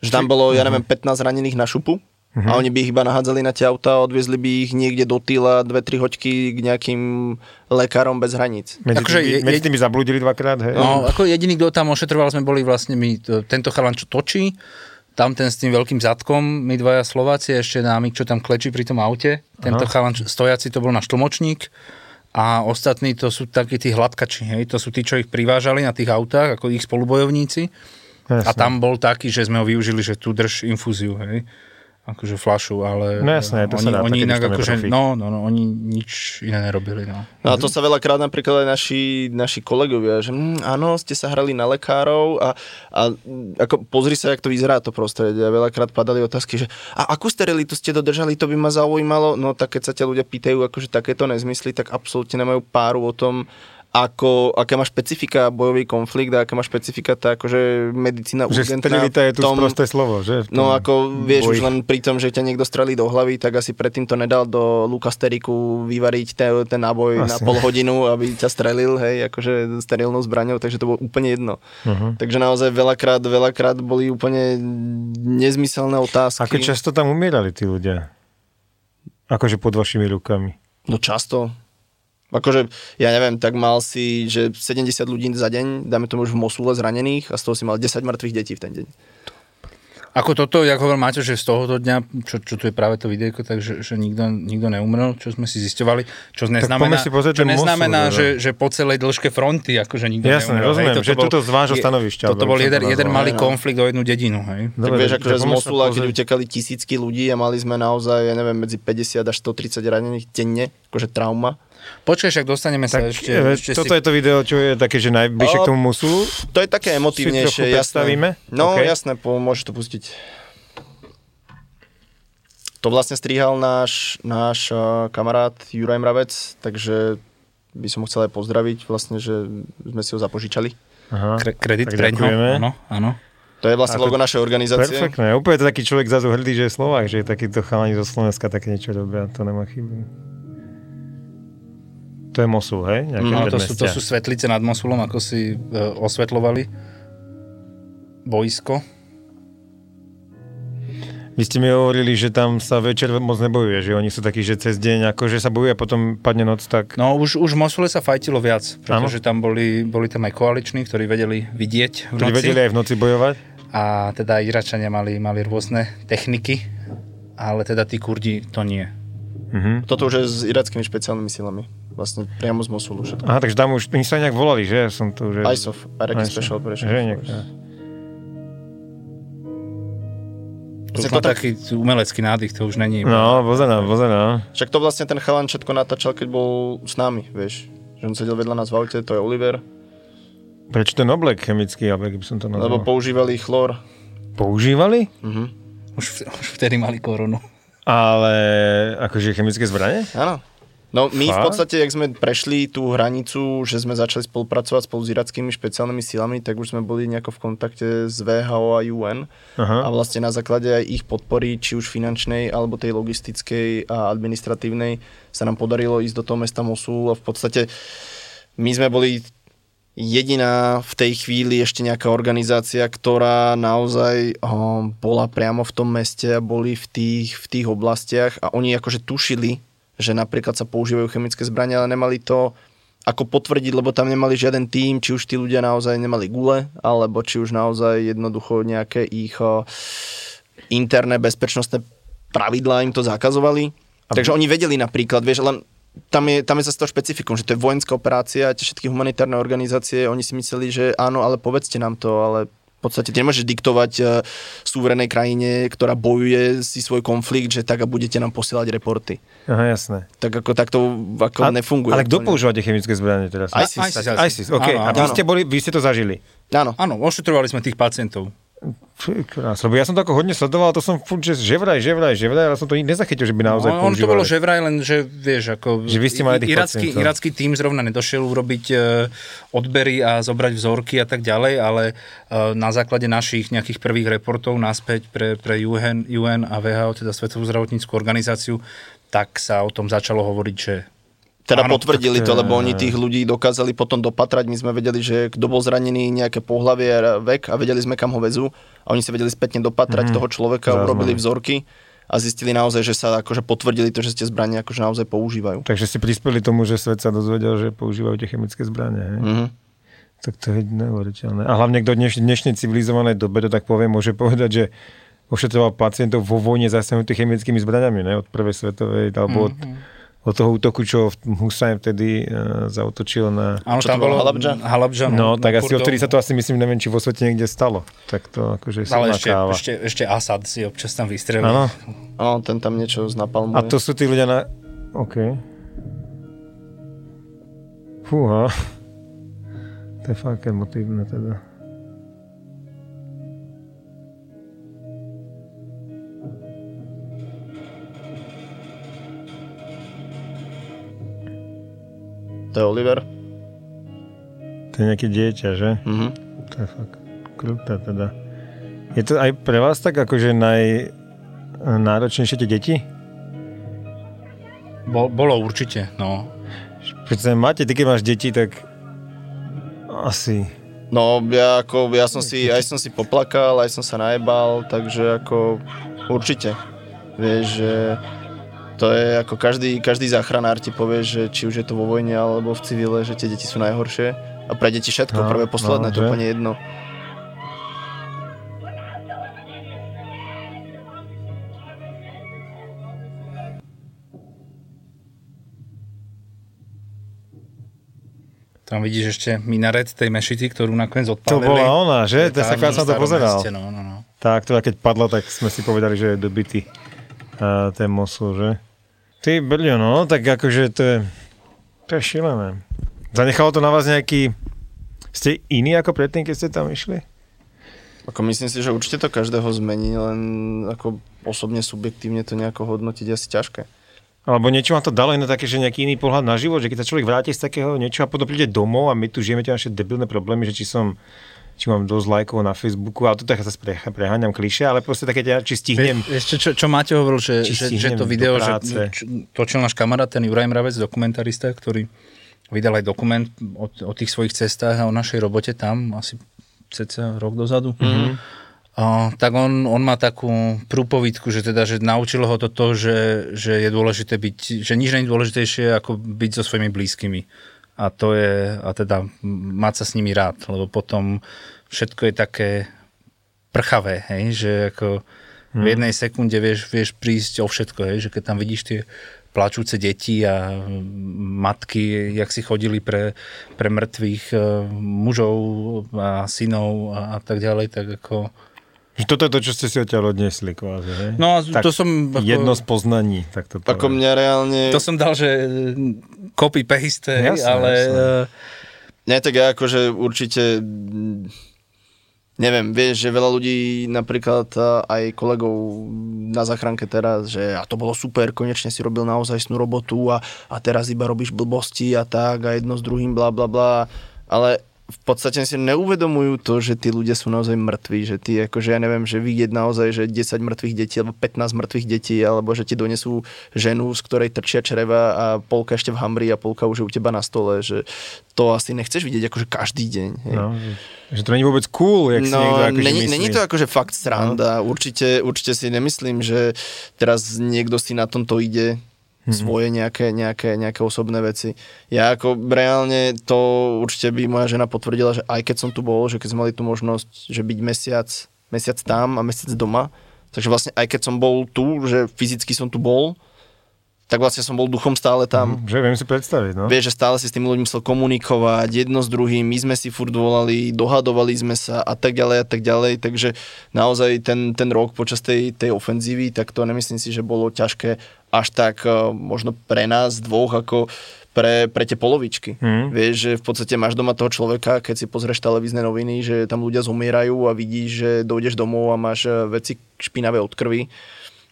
Že tam bolo, ja neviem, 15 ranených na šupu a oni by ich iba nahádzali na tie auta a odviezli by ich niekde do týla, dve, tri hoďky k nejakým lekárom bez hraníc. Medzi, Akože tými, je- medzi tými zabludili dvakrát, hej? No, ako jediný, kto tam ošetroval, sme boli vlastne my, tento chalan, čo točí, tam ten s tým veľkým zadkom, my dvaja Slováci, ešte námik, čo tam klečí pri tom aute. Tento Aha. chalan stojaci, to bol náš tlmočník. A ostatní to sú takí tí hladkači, hej, to sú tí, čo ich privážali na tých autách, ako ich spolubojovníci. A Jasné. tam bol taký, že sme ho využili, že tu drž infúziu, hej. Akože flašu, ale No jasné, to sa oni, dá, oni inak akože, no, no, no, oni nič iné nerobili, no. No a to sa veľakrát napríklad aj naši, naši kolegovia, že mm, áno, ste sa hrali na lekárov a, a ako, pozri sa, jak to vyzerá to prostredie. A veľakrát padali otázky, že a akú sterilitu ste dodržali, to by ma zaujímalo. No tak keď sa ťa ľudia pýtajú akože takéto nezmysly, tak absolútne nemajú páru o tom, ako, aké má špecifika bojový konflikt a aké má špecifika tá akože medicína Že urgentná sterilita je tu tom- prosté slovo, že? No ako vieš, boji. už len pri tom, že ťa niekto strelí do hlavy, tak asi predtým to nedal do lukasteriku vyvariť ten, ten náboj na Asi. pol hodinu, aby ťa strelil, hej, akože sterilnou zbraňou, takže to bolo úplne jedno. Mhm. Takže naozaj veľakrát, veľakrát boli úplne nezmyselné otázky. Ako často tam umierali tí ľudia? Akože pod vašimi rukami. No často. Akože, ja neviem, tak mal si, že 70 ľudí za deň, dáme tomu už v Mosule zranených a z toho si mal 10 mŕtvych detí v ten deň. Ako toto, ako hovoril Maťo, že z tohoto dňa, čo, čo tu je práve to videjko, takže že nikto, nikto neumrel, čo sme si zisťovali, čo neznamená, si pozrieť čo ten Mosul, neznamená no. že, že po celej dĺžke fronty, akože nikto Jasné, neumrel. rozumiem, Toto že tuto z vášho stanovišťa, Toto bol jeden, jeden malý no. konflikt o jednu dedinu, hej. Tak vieš, akože z Mosula, keď utekali tisícky ľudí a mali sme naozaj, ja neviem, medzi 50 až 130 ranených denne, akože trauma. Počkaj, však dostaneme sa Tak, ešte, e, ešte toto si... je to video, čo je také, že najbližšie k tomu Musulu. To je také emotívnejšie, jasné. No, OK. jasné, po, môžeš to pustiť. To vlastne strihal náš, náš uh, kamarát Juraj Mravec, takže by som ho chcel aj pozdraviť, vlastne, že sme si ho zapožičali. Aha. Kre- kredit Tak pre ňo, áno, áno. To je vlastne to- logo našej organizácie. Perfektné. Úplne to taký človek zrazu hrdý, že je Slovák, že takíto chalani zo Slovenska také niečo robia, to nemá chybu. To je Mosul, hej? Nejaké No, to, sú, to sú svetlice nad Mosulom, ako si e, osvetľovali boisko. Vy ste mi hovorili, že tam sa večer moc nebojuje, že oni sú takí, že cez deň, akože sa bojuje a potom padne noc, tak... No už, už v Mosule sa fajtilo viac, pretože tam boli, boli tam aj koaliční, ktorí vedeli vidieť v Ktorí noci. vedeli aj v noci bojovať. A teda Iračania mali, mali rôzne techniky, ale teda tí Kurdi to nie. Mhm. Toto už je s irackými špeciálnymi silami. Vlastne priamo z Mosulu všetko. Aha, takže tam už, oni sa nejak volali, že? Som tu, že... ISOF, Iraqi. Special Operation Že nejak. To už to tak- taký umelecký nádych, to už není. No, pozerám, pozerám. Však to vlastne ten chalan všetko natáčal, keď bol s nami, vieš. Že on sedel vedľa nás v aute, to je Oliver. Prečo ten oblek chemický, alebo jak by som to nazval? Lebo používali chlor. Používali? Mhm. Už, v- už vtedy mali koronu. Ale akože chemické zbranie? Áno. No my v Fakt? podstate, jak sme prešli tú hranicu, že sme začali spolupracovať spolu s irackými špeciálnymi silami, tak už sme boli nejako v kontakte s VHO a UN Aha. a vlastne na základe aj ich podpory, či už finančnej, alebo tej logistickej a administratívnej, sa nám podarilo ísť do toho mesta Mosul a v podstate my sme boli jediná v tej chvíli ešte nejaká organizácia, ktorá naozaj um, bola priamo v tom meste a boli v tých, v tých oblastiach a oni akože tušili, že napríklad sa používajú chemické zbrania, ale nemali to ako potvrdiť, lebo tam nemali žiaden tým, či už tí ľudia naozaj nemali gule, alebo či už naozaj jednoducho nejaké ich interné bezpečnostné pravidlá im to zakazovali. Takže oni vedeli napríklad, vieš, len tam je, tam je zase to špecifikum, že to je vojenská operácia, tie všetky humanitárne organizácie, oni si mysleli, že áno, ale povedzte nám to, ale v podstate nemôžeš diktovať uh, súverenej krajine, ktorá bojuje si svoj konflikt, že tak a budete nám posielať reporty. Aha, jasné. Tak ako takto ako A- nefunguje. Ale kto úplne. používa tie chemické zbranie teraz? ISIS. ISIS. ISIS, OK. Áno, a vy áno. ste, boli, vy ste to zažili? Áno. Áno, ošetrovali sme tých pacientov. Krás, lebo ja som to ako hodne sledoval, to som furt, že že vraj, že vraj, že vraj, ale som to nezachytil, že by naozaj No, on to bolo že vraj, len že vieš, ako... Že vy ste mali tých iracký, pacientov. iracký tým zrovna nedošiel urobiť e, odbery a zobrať vzorky a tak ďalej, ale e, na základe našich nejakých prvých reportov naspäť pre, pre UN, UN a VHO, teda Svetovú zdravotníckú organizáciu, tak sa o tom začalo hovoriť, že teda Áno, potvrdili tak to, lebo oni tých ľudí dokázali potom dopatrať. My sme vedeli, že kto bol zranený, nejaké pohlavie, vek a vedeli sme, kam ho vezú. A oni sa vedeli spätne dopatrať toho človeka, Zaujímavé. urobili vzorky a zistili naozaj, že sa akože potvrdili to, že ste zbranie akože naozaj používajú. Takže ste prispeli tomu, že svet sa dozvedel, že používajú tie chemické zbranie. Hej? Mhm. Tak to je neuveriteľné. A hlavne kto v dneš, dnešnej civilizovanej dobe, to tak poviem, môže povedať, že ošetroval pacientov vo vojne zasiahnutých chemickými zbraniami, ne? od prvej svetovej, alebo od, od toho útoku, čo Hussein vtedy uh, zautočil na... Áno, tam bolo, Halabja? Halabja No, tak asi odtedy sa to asi myslím, neviem, či vo svete niekde stalo. Tak to akože Ale ešte, káva. ešte, ešte Asad si občas tam vystrelil. Áno. No, ten tam niečo z napalmu. A to sú tí ľudia na... OK. Fúha. To je fakt emotívne teda. To je Oliver. To je nejaké dieťa, že? Mhm. To je fakt kruté teda. Je to aj pre vás tak akože naj náročnejšie tie deti? Bol, bolo určite, no. Keď máte, ty keď máš deti, tak asi... No, ja, ako, ja som si, aj som si poplakal, aj som sa najebal, takže ako určite. Vieš, že to je ako každý, každý záchranár ti povie, že či už je to vo vojne alebo v civile, že tie deti sú najhoršie. A pre deti všetko, No, prvé, posledné, no, to je že? úplne jedno. Tam vidíš ešte minaret tej mešity, ktorú nakoniec To odpálili. bola ona, že? To sa som to pozeral. meste, No, no, no. Tá, ktorá keď padla, tak sme si povedali, že je dobitý uh, ten Mosul, že? Ty brďo, no, tak akože to je, to je šilené. Zanechalo to na vás nejaký, ste iní ako predtým, keď ste tam išli? Ako myslím si, že určite to každého zmení, len ako osobne, subjektívne to nejako hodnotiť je asi ťažké. Alebo niečo vám to dalo na také, že nejaký iný pohľad na život, že keď sa človek vráti z takého niečo a potom príde domov a my tu žijeme tie naše debilné problémy, že či som či mám dosť lajkov na Facebooku, ale to tak sa pre, preháňam kliše, ale proste také, tie- či stihnem. Ešte čo, čo Máte hovoril, že, že, že to video, že točil náš kamarát, ten Juraj Mravec, dokumentarista, ktorý vydal aj dokument o, o tých svojich cestách a o našej robote tam, asi cca rok dozadu. Mm-hmm. A, tak on, on má takú prúpovidku, že teda, že naučilo ho to to, že, že je dôležité byť, že nič nie je dôležitejšie ako byť so svojimi blízkymi. A to je, a teda mať sa s nimi rád, lebo potom všetko je také prchavé, hej, že ako v jednej sekunde vieš, vieš prísť o všetko, hej, že keď tam vidíš tie plačúce deti a matky, jak si chodili pre, pre mŕtvych e, mužov a synov a, a tak ďalej, tak ako... Že toto je to, čo ste si odtiaľ odniesli kvázi, hej? No a tak to som... Ako, Jedno z poznaní, tak to Ako mňa reálne... To som dal, že copy paste, hej, Jasné, ale... jasné. e, Nie, tak ja akože určite mm, neviem, vieš, že veľa ľudí, napríklad a, aj kolegov na záchranke teraz, že a to bolo super, konečne si robil naozaj snú robotu a, a teraz iba robíš blbosti a tak a jedno s druhým bla bla bla, ale v podstate si neuvedomujú to, že tí ľudia sú naozaj mŕtvi, že ty akože ja neviem, že vidieť naozaj, že 10 mŕtvych detí alebo 15 mŕtvych detí, alebo že ti donesú ženu, z ktorej trčia čreva a polka ešte v hambri a polka už je u teba na stole, že to asi nechceš vidieť akože každý deň. Hej. No, že, to není vôbec cool, jak si No, niekto akože není, myslí. není to akože fakt sranda. No. Určite, určite si nemyslím, že teraz niekto si na tomto ide Mhm. svoje nejaké, nejaké, nejaké osobné veci. Ja ako reálne to určite by moja žena potvrdila, že aj keď som tu bol, že keď sme mali tú možnosť, že byť mesiac, mesiac tam a mesiac doma, takže vlastne aj keď som bol tu, že fyzicky som tu bol, tak vlastne som bol duchom stále tam. Že viem si predstaviť, no. Vieš, že stále si s tými ľuďmi musel komunikovať jedno s druhým, my sme si furt volali, dohadovali sme sa a tak ďalej a tak ďalej, takže naozaj ten, ten rok počas tej, tej ofenzívy, tak to nemyslím si, že bolo ťažké až tak eh, možno pre nás dvoch ako pre, pre tie polovičky. Mhm. Vieš, že v podstate máš doma toho človeka, keď si pozrieš televízne noviny, že tam ľudia zomierajú a vidíš, že dojdeš domov a máš eh, veci špinavé od krvi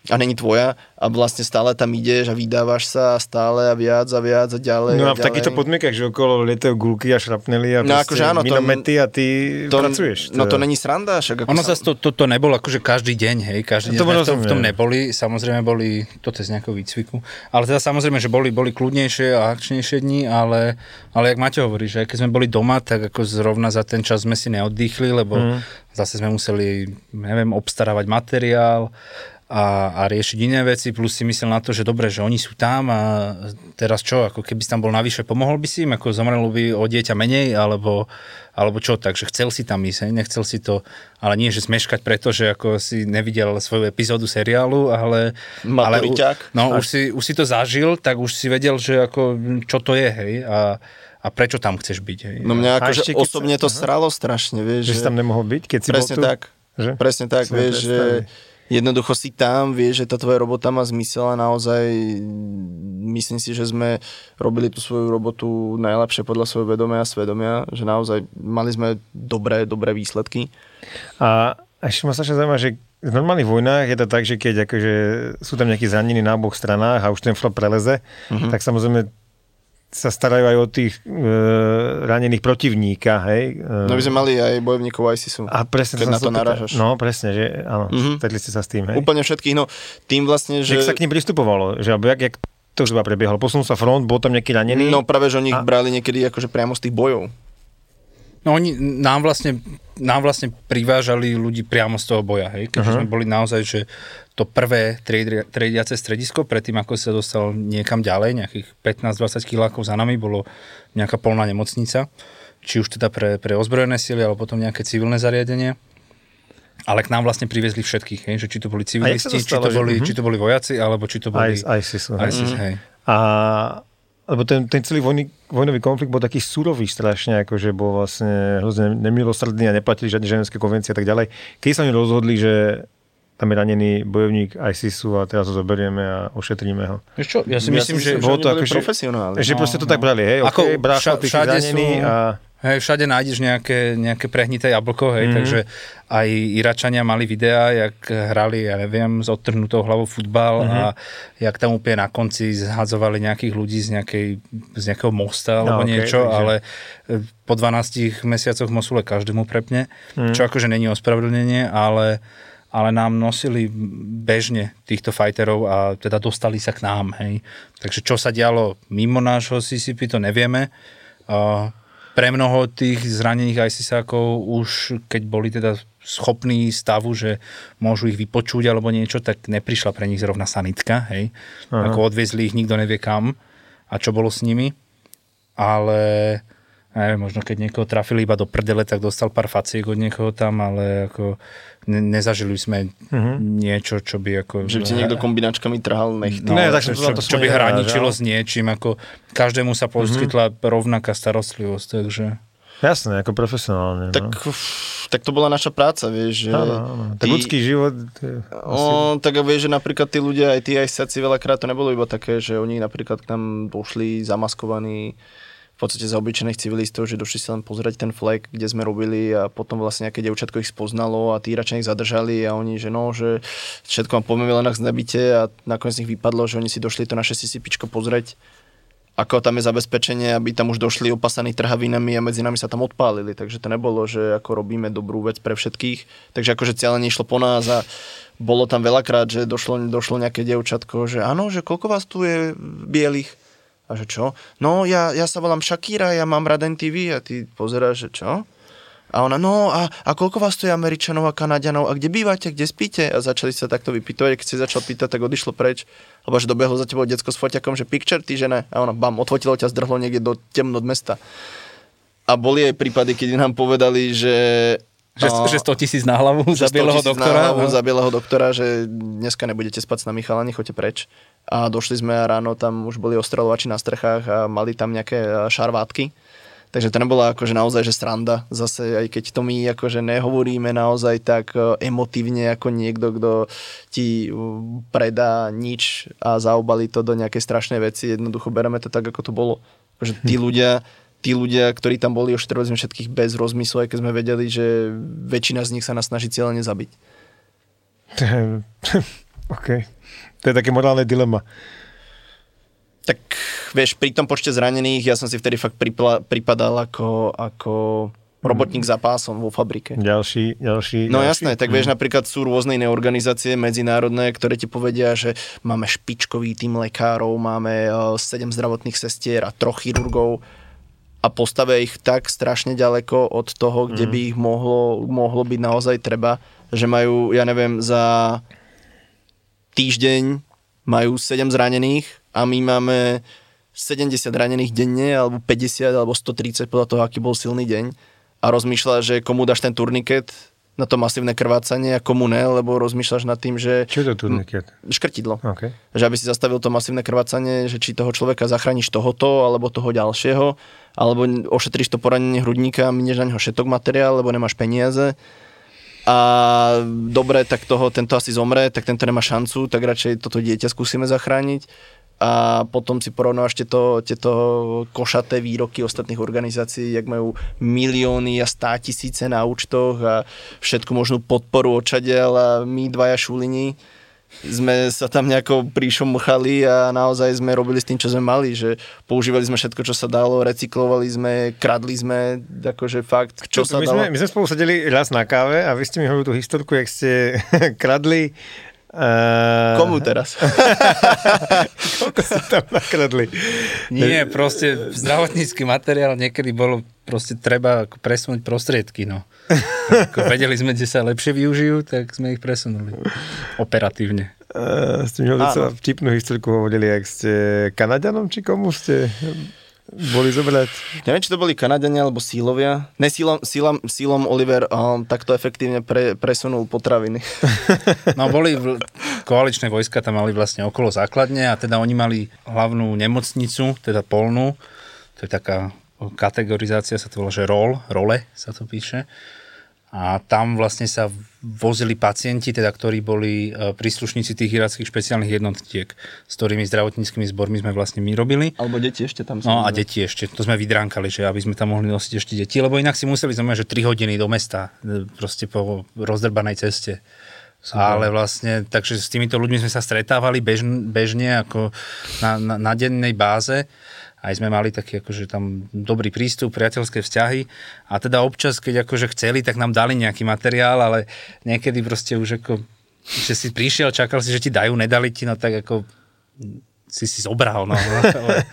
a není tvoja a vlastne stále tam ideš a vydávaš sa a stále a viac a viac a ďalej. No a a v takýchto podmienkach, že okolo lietajú gulky a šrapnely a No akože áno, to- minomety a ty to, pracuješ. No to teda. není sranda, však ako Ono sa- zase to, to, to nebolo akože každý deň, hej, každý deň To sme v tom, v tom neboli, samozrejme boli, toto je z nejakého výcviku, ale teda samozrejme, že boli, boli kľudnejšie a akčnejšie dni, ale, ale jak Maťo hovorí, že keď sme boli doma, tak ako zrovna za ten čas sme si neoddychli, lebo Mhm. zase sme museli, neviem, obstarávať materiál, a, a riešiť iné veci, plus si myslel na to, že dobre, že oni sú tam a teraz čo, ako keby si tam bol navyše, pomohol by si im, ako zomrelo by o dieťa menej, alebo, alebo čo, takže chcel si tam ísť, nechcel si to, ale nie, že smeškať preto, že ako si nevidel svoju epizódu seriálu, ale, ale no, už, si, už si to zažil, tak už si vedel, že ako, čo to je, hej, a, a prečo tam chceš byť, hej. No mňa akože osobne sa- to sralo strašne, vieš. Že si tam nemohol byť, keď si Presne bol tu? tak. Že? Presne tak, viem vieš, že. Jednoducho si tam, vieš, že tá tvoja robota má zmysel a naozaj myslím si, že sme robili tú svoju robotu najlepšie podľa svojho vedomia a svedomia, že naozaj mali sme dobré, dobré výsledky. A ešte ma sa zaujíma, že v normálnych vojnách je to tak, že keď akože sú tam nejakí zranení na oboch stranách a už ten flop preleze, Mhm. tak samozrejme sa starajú aj o tých e, ranených protivníka, hej? E, No my sme mali aj bojovníkov ISISu. a presne keď na to narážaš. No, presne, že áno, Mhm. stretli ste sa s tým, hej? Úplne všetkých, no tým vlastne, Že... Jak sa k ním pristupovalo? Že, alebo jak, jak to zhruba prebiehalo? Posunul sa front, bol tam nejaký ranený? No práve, že oni ich A- brali niekedy akože priamo z tých bojov. No oni nám vlastne, nám vlastne privážali ľudí priamo z toho boja, hej, keďže Aha. sme boli naozaj, že to prvé triediace stredisko, predtým ako sa dostal niekam ďalej, nejakých 15-20 kilákov za nami, bolo nejaká polná nemocnica, či už teda pre, pre ozbrojené sily, alebo potom nejaké civilné zariadenie. Ale k nám vlastne priviezli všetkých, hej, že či to boli civilisti, či stalo, to, že- boli, mhm. či to boli vojaci, alebo či to boli hej? ISIS, hej. A lebo ten, ten celý vojny, vojnový konflikt bol taký surový strašne, akože bol vlastne hrozne nemilosrdný a neplatili žiadne ženské konvencie a tak ďalej. Keď sa oni rozhodli, že tam je ranený bojovník ISISu a teraz ho zoberieme a ošetríme ho. Vieš čo, ja si myslím, že... bolo to oni boli akože- profesionáli. Že proste to tak brali, hej, Ako okay, vša- ty si všade zranený sú- a... Hej, všade nájdeš nejaké, nejaké prehnité jablko, hej, Mhm. mm-hmm. takže aj Iračania mali videá, jak hrali, ja neviem, s odtrhnutou hlavou futbal Mhm. mm-hmm. a jak tam úplne na konci zhadzovali nejakých ľudí z, nejakej, z nejakého mosta alebo No, niečo, takže- ale e, po 12 mesiacoch Mosule každému prepne, Mhm. mm. čo akože není ospravedlnenie, ale ale nám nosili bežne týchto fighterov a teda dostali sa k nám, hej. Takže čo sa dialo mimo nášho CCP, to nevieme. A pre mnoho tých zranených ISISákov už keď boli teda schopní stavu, že môžu ich vypočuť alebo niečo, tak neprišla pre nich zrovna sanitka, hej. Aha. Ako odviezli ich, nikto nevie kam a čo bolo s nimi. Ale neviem, možno keď niekoho trafili iba do prdele, tak dostal pár faciek od niekoho tam, ale ako ne, nezažili sme uh-huh. niečo, čo by ako... Že by ti niekto kombinačkami trhal nech. No, Ne, tak čo, to- čo, to čo by hraničilo s niečím, ako každému sa poskytla rovnaká starostlivosť, takže... Jasné, ako profesionálne. Tak, no. uf, tak to bola naša práca, vieš. Že Áno, áno. Tak ľudský život... je O, tak a vieš, že napríklad tí ľudia, aj tí aj saci veľakrát to nebolo iba také, že oni napríklad k nám došli zamaskovaní v podstate za obyčajných civilistov, že došli sa len pozrieť ten flek, kde sme robili a potom vlastne nejaké devčatko ich spoznalo a tí radšej ich zadržali a oni, že no, že všetko vám povieme len znebite a nakoniec z nich vypadlo, že oni si došli to naše CCPčko pozrieť ako tam je zabezpečenie, aby tam už došli opasaní trhavinami a medzi nami sa tam odpálili, takže to nebolo, že ako robíme dobrú vec pre všetkých, takže akože cieľe nešlo po nás a bolo tam veľakrát, že došlo, došlo nejaké dievčatko, že áno, že koľko vás tu je bielých? A že čo? No, ja, ja sa volám Shakira, ja mám rád TV a ty pozeráš, že čo? A ona, no a, a koľko vás tu je Američanov a Kanadianov a kde bývate, kde spíte? A začali sa takto vypýtovať, keď si začal pýtať, tak odišlo preč. Lebo že dobehlo za tebou decko s foťakom, že picture, ty že. A ona, bam, odfotilo ťa, zdrhlo niekde do temno od mesta. A boli aj prípady, keď nám povedali, že... Že, no, že 100 tisíc na hlavu za 100 bieleho tisíc na doktora. hlavu no. za bieleho doktora, že dneska nebudete spať s nami chalani, choďte preč. A došli sme a ráno tam už boli ostreľovači na strechách a mali tam nejaké a, šarvátky. Takže to nebola akože naozaj, že sranda. Zase aj keď to my akože nehovoríme naozaj tak e, emotívne ako niekto, kto ti e, predá nič a zaobali to do nejakej strašnej veci. Jednoducho bereme to tak, ako to bolo. Že tí ľudia, tí ľudia, ktorí tam boli, ošetrovali sme všetkých bez rozmyslu, aj keď sme vedeli, že väčšina z nich sa nás snaží cieľene zabiť. OK. To je také morálne dilema. Tak vieš, pri tom počte zranených ja som si vtedy fakt pripla, pripadal ako, ako robotník za pásom vo fabrike. Ďalší, ďalší. No ďalší. jasné, tak vieš, napríklad sú rôzne iné organizácie medzinárodné, ktoré ti povedia, že máme špičkový tým lekárov, máme 7 zdravotných sestier a troch chirurgov a postavia ich tak strašne ďaleko od toho, kde by ich mohlo, mohlo byť naozaj treba, že majú, ja neviem, za týždeň majú 7 zranených a my máme 70 ranených denne, alebo 50, alebo 130 podľa toho, aký bol silný deň. A rozmýšľa, že komu dáš ten turniket na to masívne krvácanie a komu ne, lebo rozmýšľaš nad tým, že... Čo je to turniket? Škrtidlo. OK. Že aby si zastavil to masívne krvácanie, že či toho človeka zachrániš tohoto, alebo toho ďalšieho, alebo ošetríš to poranenie hrudníka minieš na neho šetok materiál, lebo nemáš peniaze a dobre, tak toho, tento asi zomre, tak tento nemá šancu, tak radšej toto dieťa skúsime zachrániť a potom si porovnáš tieto, tieto košaté výroky ostatných organizácií, jak majú milióny a stá tisíce na účtoch a všetku možnú podporu očadiel a my dvaja šulini sme sa tam nejako príšomchali a naozaj sme robili s tým, čo sme mali, že používali sme všetko, čo sa dalo, recyklovali sme, kradli sme, akože fakt, čo, čo sa my dalo. Sme, my sme spolu sedeli raz na káve a vy ste mi hovorili tú historku, jak ste kradli Uh... Komu teraz? Koľko ste tam nakradli? Nie, proste zdravotnícky materiál niekedy bolo proste treba ako presunúť prostriedky, no. Ako vedeli sme, kde sa lepšie využijú, tak sme ich presunuli. Operatívne. Uh, ste mi hovorili vtipnú historku hovorili, ak ste Kanadianom, či komu ste boli zobrať? Neviem, či to boli Kanadania alebo sílovia. Ne, sílom, sílom, sílom Oliver um, takto efektívne pre, presunul potraviny. No boli, v, koaličné vojska tam mali vlastne okolo základne a teda oni mali hlavnú nemocnicu, teda polnú, to je taká kategorizácia, sa to volá, že rol, role sa to píše. A tam vlastne sa vozili pacienti, teda, ktorí boli e, príslušníci tých irackých špeciálnych jednotiek, s ktorými zdravotníckými zbormi sme vlastne my robili. Alebo deti ešte tam. No a deti ešte, to sme vydránkali, že aby sme tam mohli nosiť ešte deti, lebo inak si museli znamená, že 3 hodiny do mesta, e, proste po rozdrbanej ceste. Super. Ale vlastne, takže s týmito ľuďmi sme sa stretávali bež, bežne ako na, na, na dennej báze aj sme mali taký akože tam dobrý prístup, priateľské vzťahy a teda občas, keď akože chceli, tak nám dali nejaký materiál, ale niekedy proste už ako, že si prišiel, čakal si, že ti dajú, nedali ti, no tak ako si si zobral, no. Ale,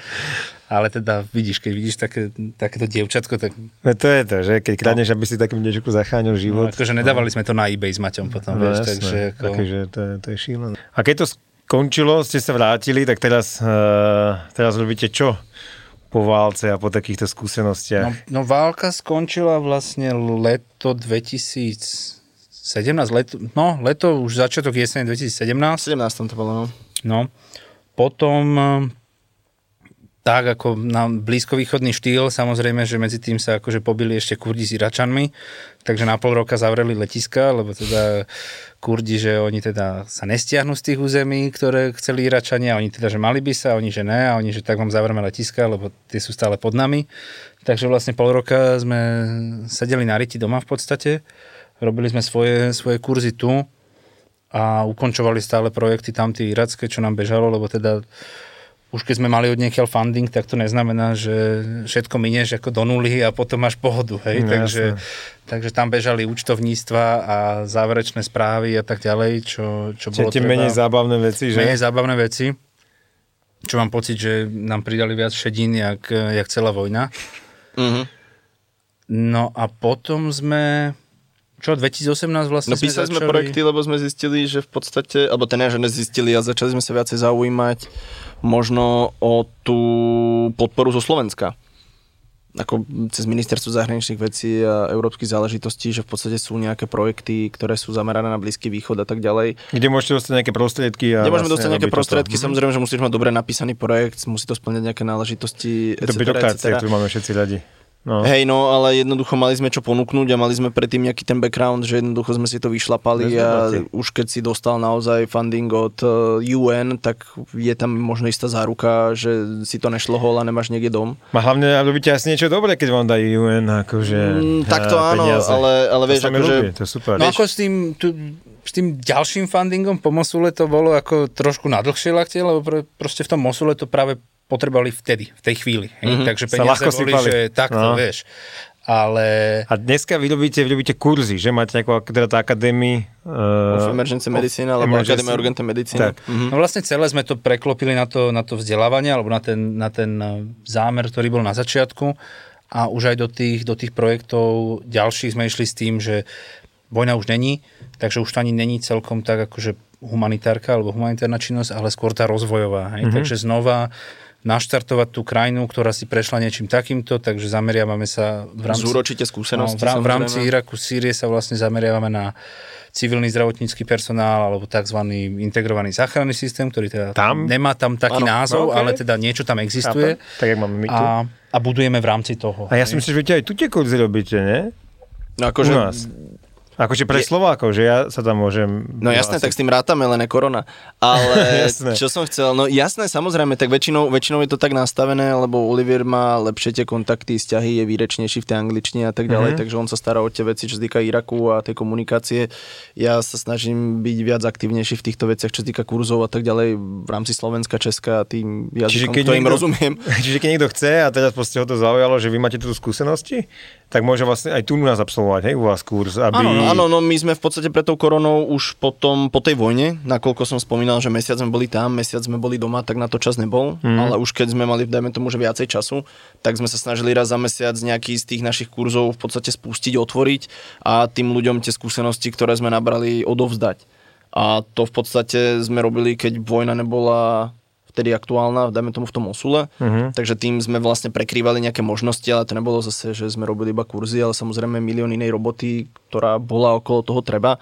ale teda vidíš, keď vidíš také, takéto dievčatko, tak... No to je to, že keď kradneš, no. aby si takým dievčatku zachránil život. No, akože nedávali sme to na eBay s Maťom potom, no, vieš, jasné. takže... Ako... Takže to, to je šílené. A keď to skončilo, ste sa vrátili, tak teraz, uh, teraz robíte čo? Po válce a po takýchto skúsenostiach? No, no válka skončila vlastne leto 2017, leto, no leto už začiatok jesene 2017. 17 to bolo, no. No, potom tak ako na blízkovýchodný štýl, samozrejme, že medzi tým sa akože pobili ešte Kurdi s Iračanmi, takže na pol roka zavreli letiska, lebo teda Kurdi, že oni teda sa nestiahnu z tých území, ktoré chceli Iračania, oni teda, že mali by sa, oni, že ne, a oni, že tak vám zavreme letiska, lebo tie sú stále pod nami. Takže vlastne pol roka sme sedeli na riti doma v podstate, robili sme svoje, svoje kurzy tu a ukončovali stále projekty tam tie iracké, čo nám bežalo, lebo teda už keď sme mali od niekiaľ funding, tak to neznamená, že všetko minieš ako do nuly a potom máš pohodu, hej, no, takže, takže tam bežali účtovníctva a záverečné správy a tak ďalej, čo, čo bolo treba... menej zábavné veci, že? Menej zábavné veci, čo mám pocit, že nám pridali viac šedín, jak, jak celá vojna. Mm-hmm. No a potom sme čo, 2018 vlastne No písali sme, začali... sme projekty, lebo sme zistili, že v podstate, alebo ten že nezistili a začali sme sa viacej zaujímať možno o tú podporu zo Slovenska ako cez ministerstvo zahraničných vecí a európskych záležitostí, že v podstate sú nejaké projekty, ktoré sú zamerané na Blízky východ a tak ďalej. Kde môžete dostať nejaké prostriedky? A Kde môžeme vlastne dostať nejaké prostriedky, to... samozrejme, že musíš mať dobre napísaný projekt, musí to splňať nejaké náležitosti, etc. To byrokracia, ktorú máme všetci radi. No. Hej, no, ale jednoducho mali sme čo ponúknuť a mali sme predtým nejaký ten background, že jednoducho sme si to vyšlapali a už keď si dostal naozaj funding od UN, tak je tam možno istá záruka, že si to nešlo hol a nemáš niekde dom. A hlavne robíte asi niečo dobré, keď vám dajú UN, akože mm, Tak to áno, ale, ale vieš, to akože... to je super. No ako s tým, tu, s tým ďalším fundingom po Mosule to bolo ako trošku na dlhšie lakte, lebo pr- proste v tom Mosule to práve potrebovali vtedy, v tej chvíli. Mm-hmm. Takže peniaze boli, sypali. že takto, no. vieš. Ale... A dneska vy robíte, vy robíte kurzy, že máte nejakú teda tá akadémii... Uh, of Emergency Medicine, alebo Akadémia Urgentnej medicíny. Tak. Mm-hmm. No vlastne celé sme to preklopili na to, na to vzdelávanie, alebo na ten, na ten eh, zámer, ktorý bol na začiatku. A už aj do tých, do tých projektov ďalších sme išli s tým, že vojna už není, takže už to ani není celkom tak akože humanitárka alebo humanitárna činnosť, ale skôr tá rozvojová. Hej? Mm-hmm. Takže znova naštartovať tú krajinu, ktorá si prešla niečím takýmto, takže zameriavame sa v rámci... Zúročite skúsenosti. No, v, v rámci Iraku, Sýrie sa vlastne zameriavame na civilný zdravotnícky personál alebo tzv. integrovaný záchranný systém, ktorý teda tam? nemá tam taký ano, názov, okay. ale teda niečo tam existuje. Chápem. Tak, jak máme my tu. A, a budujeme v rámci toho. A ja si myslím, že vy aj tu tie kurzy robíte, ne? No akože, U nás. Akože pre je... Slovákov, že ja sa tam môžem... No jasné, tak s tým rátame, len je korona. Ale čo som chcel, no jasné, samozrejme, tak väčšinou, väčšinou je to tak nastavené, lebo Olivier má lepšie tie kontakty, vzťahy, je výrečnejší v tej angličtine a tak ďalej, mm-hmm. takže on sa stará o tie veci, čo sa týka Iraku a tej komunikácie. Ja sa snažím byť viac aktívnejší v týchto veciach, čo sa týka kurzov a tak ďalej v rámci Slovenska, Česka a tým jazykom, ktorým niekto, rozumiem. Čiže keď niekto chce a teraz proste ho to zaujalo, že vy máte tu skúsenosti, tak môže vlastne aj tu nás absolvovať, hej, u vás kurz, aby... Áno, áno, no my sme v podstate pred tou koronou už potom, po tej vojne, nakoľko som spomínal, že mesiac sme boli tam, mesiac sme boli doma, tak na to čas nebol, mm. ale už keď sme mali, dajme tomu, že viacej času, tak sme sa snažili raz za mesiac nejaký z tých našich kurzov v podstate spustiť, otvoriť a tým ľuďom tie skúsenosti, ktoré sme nabrali, odovzdať. A to v podstate sme robili, keď vojna nebola vtedy aktuálna, dajme tomu v tom Osule. Uh-huh. Takže tým sme vlastne prekrývali nejaké možnosti, ale to nebolo zase, že sme robili iba kurzy, ale samozrejme milión inej roboty, ktorá bola okolo toho treba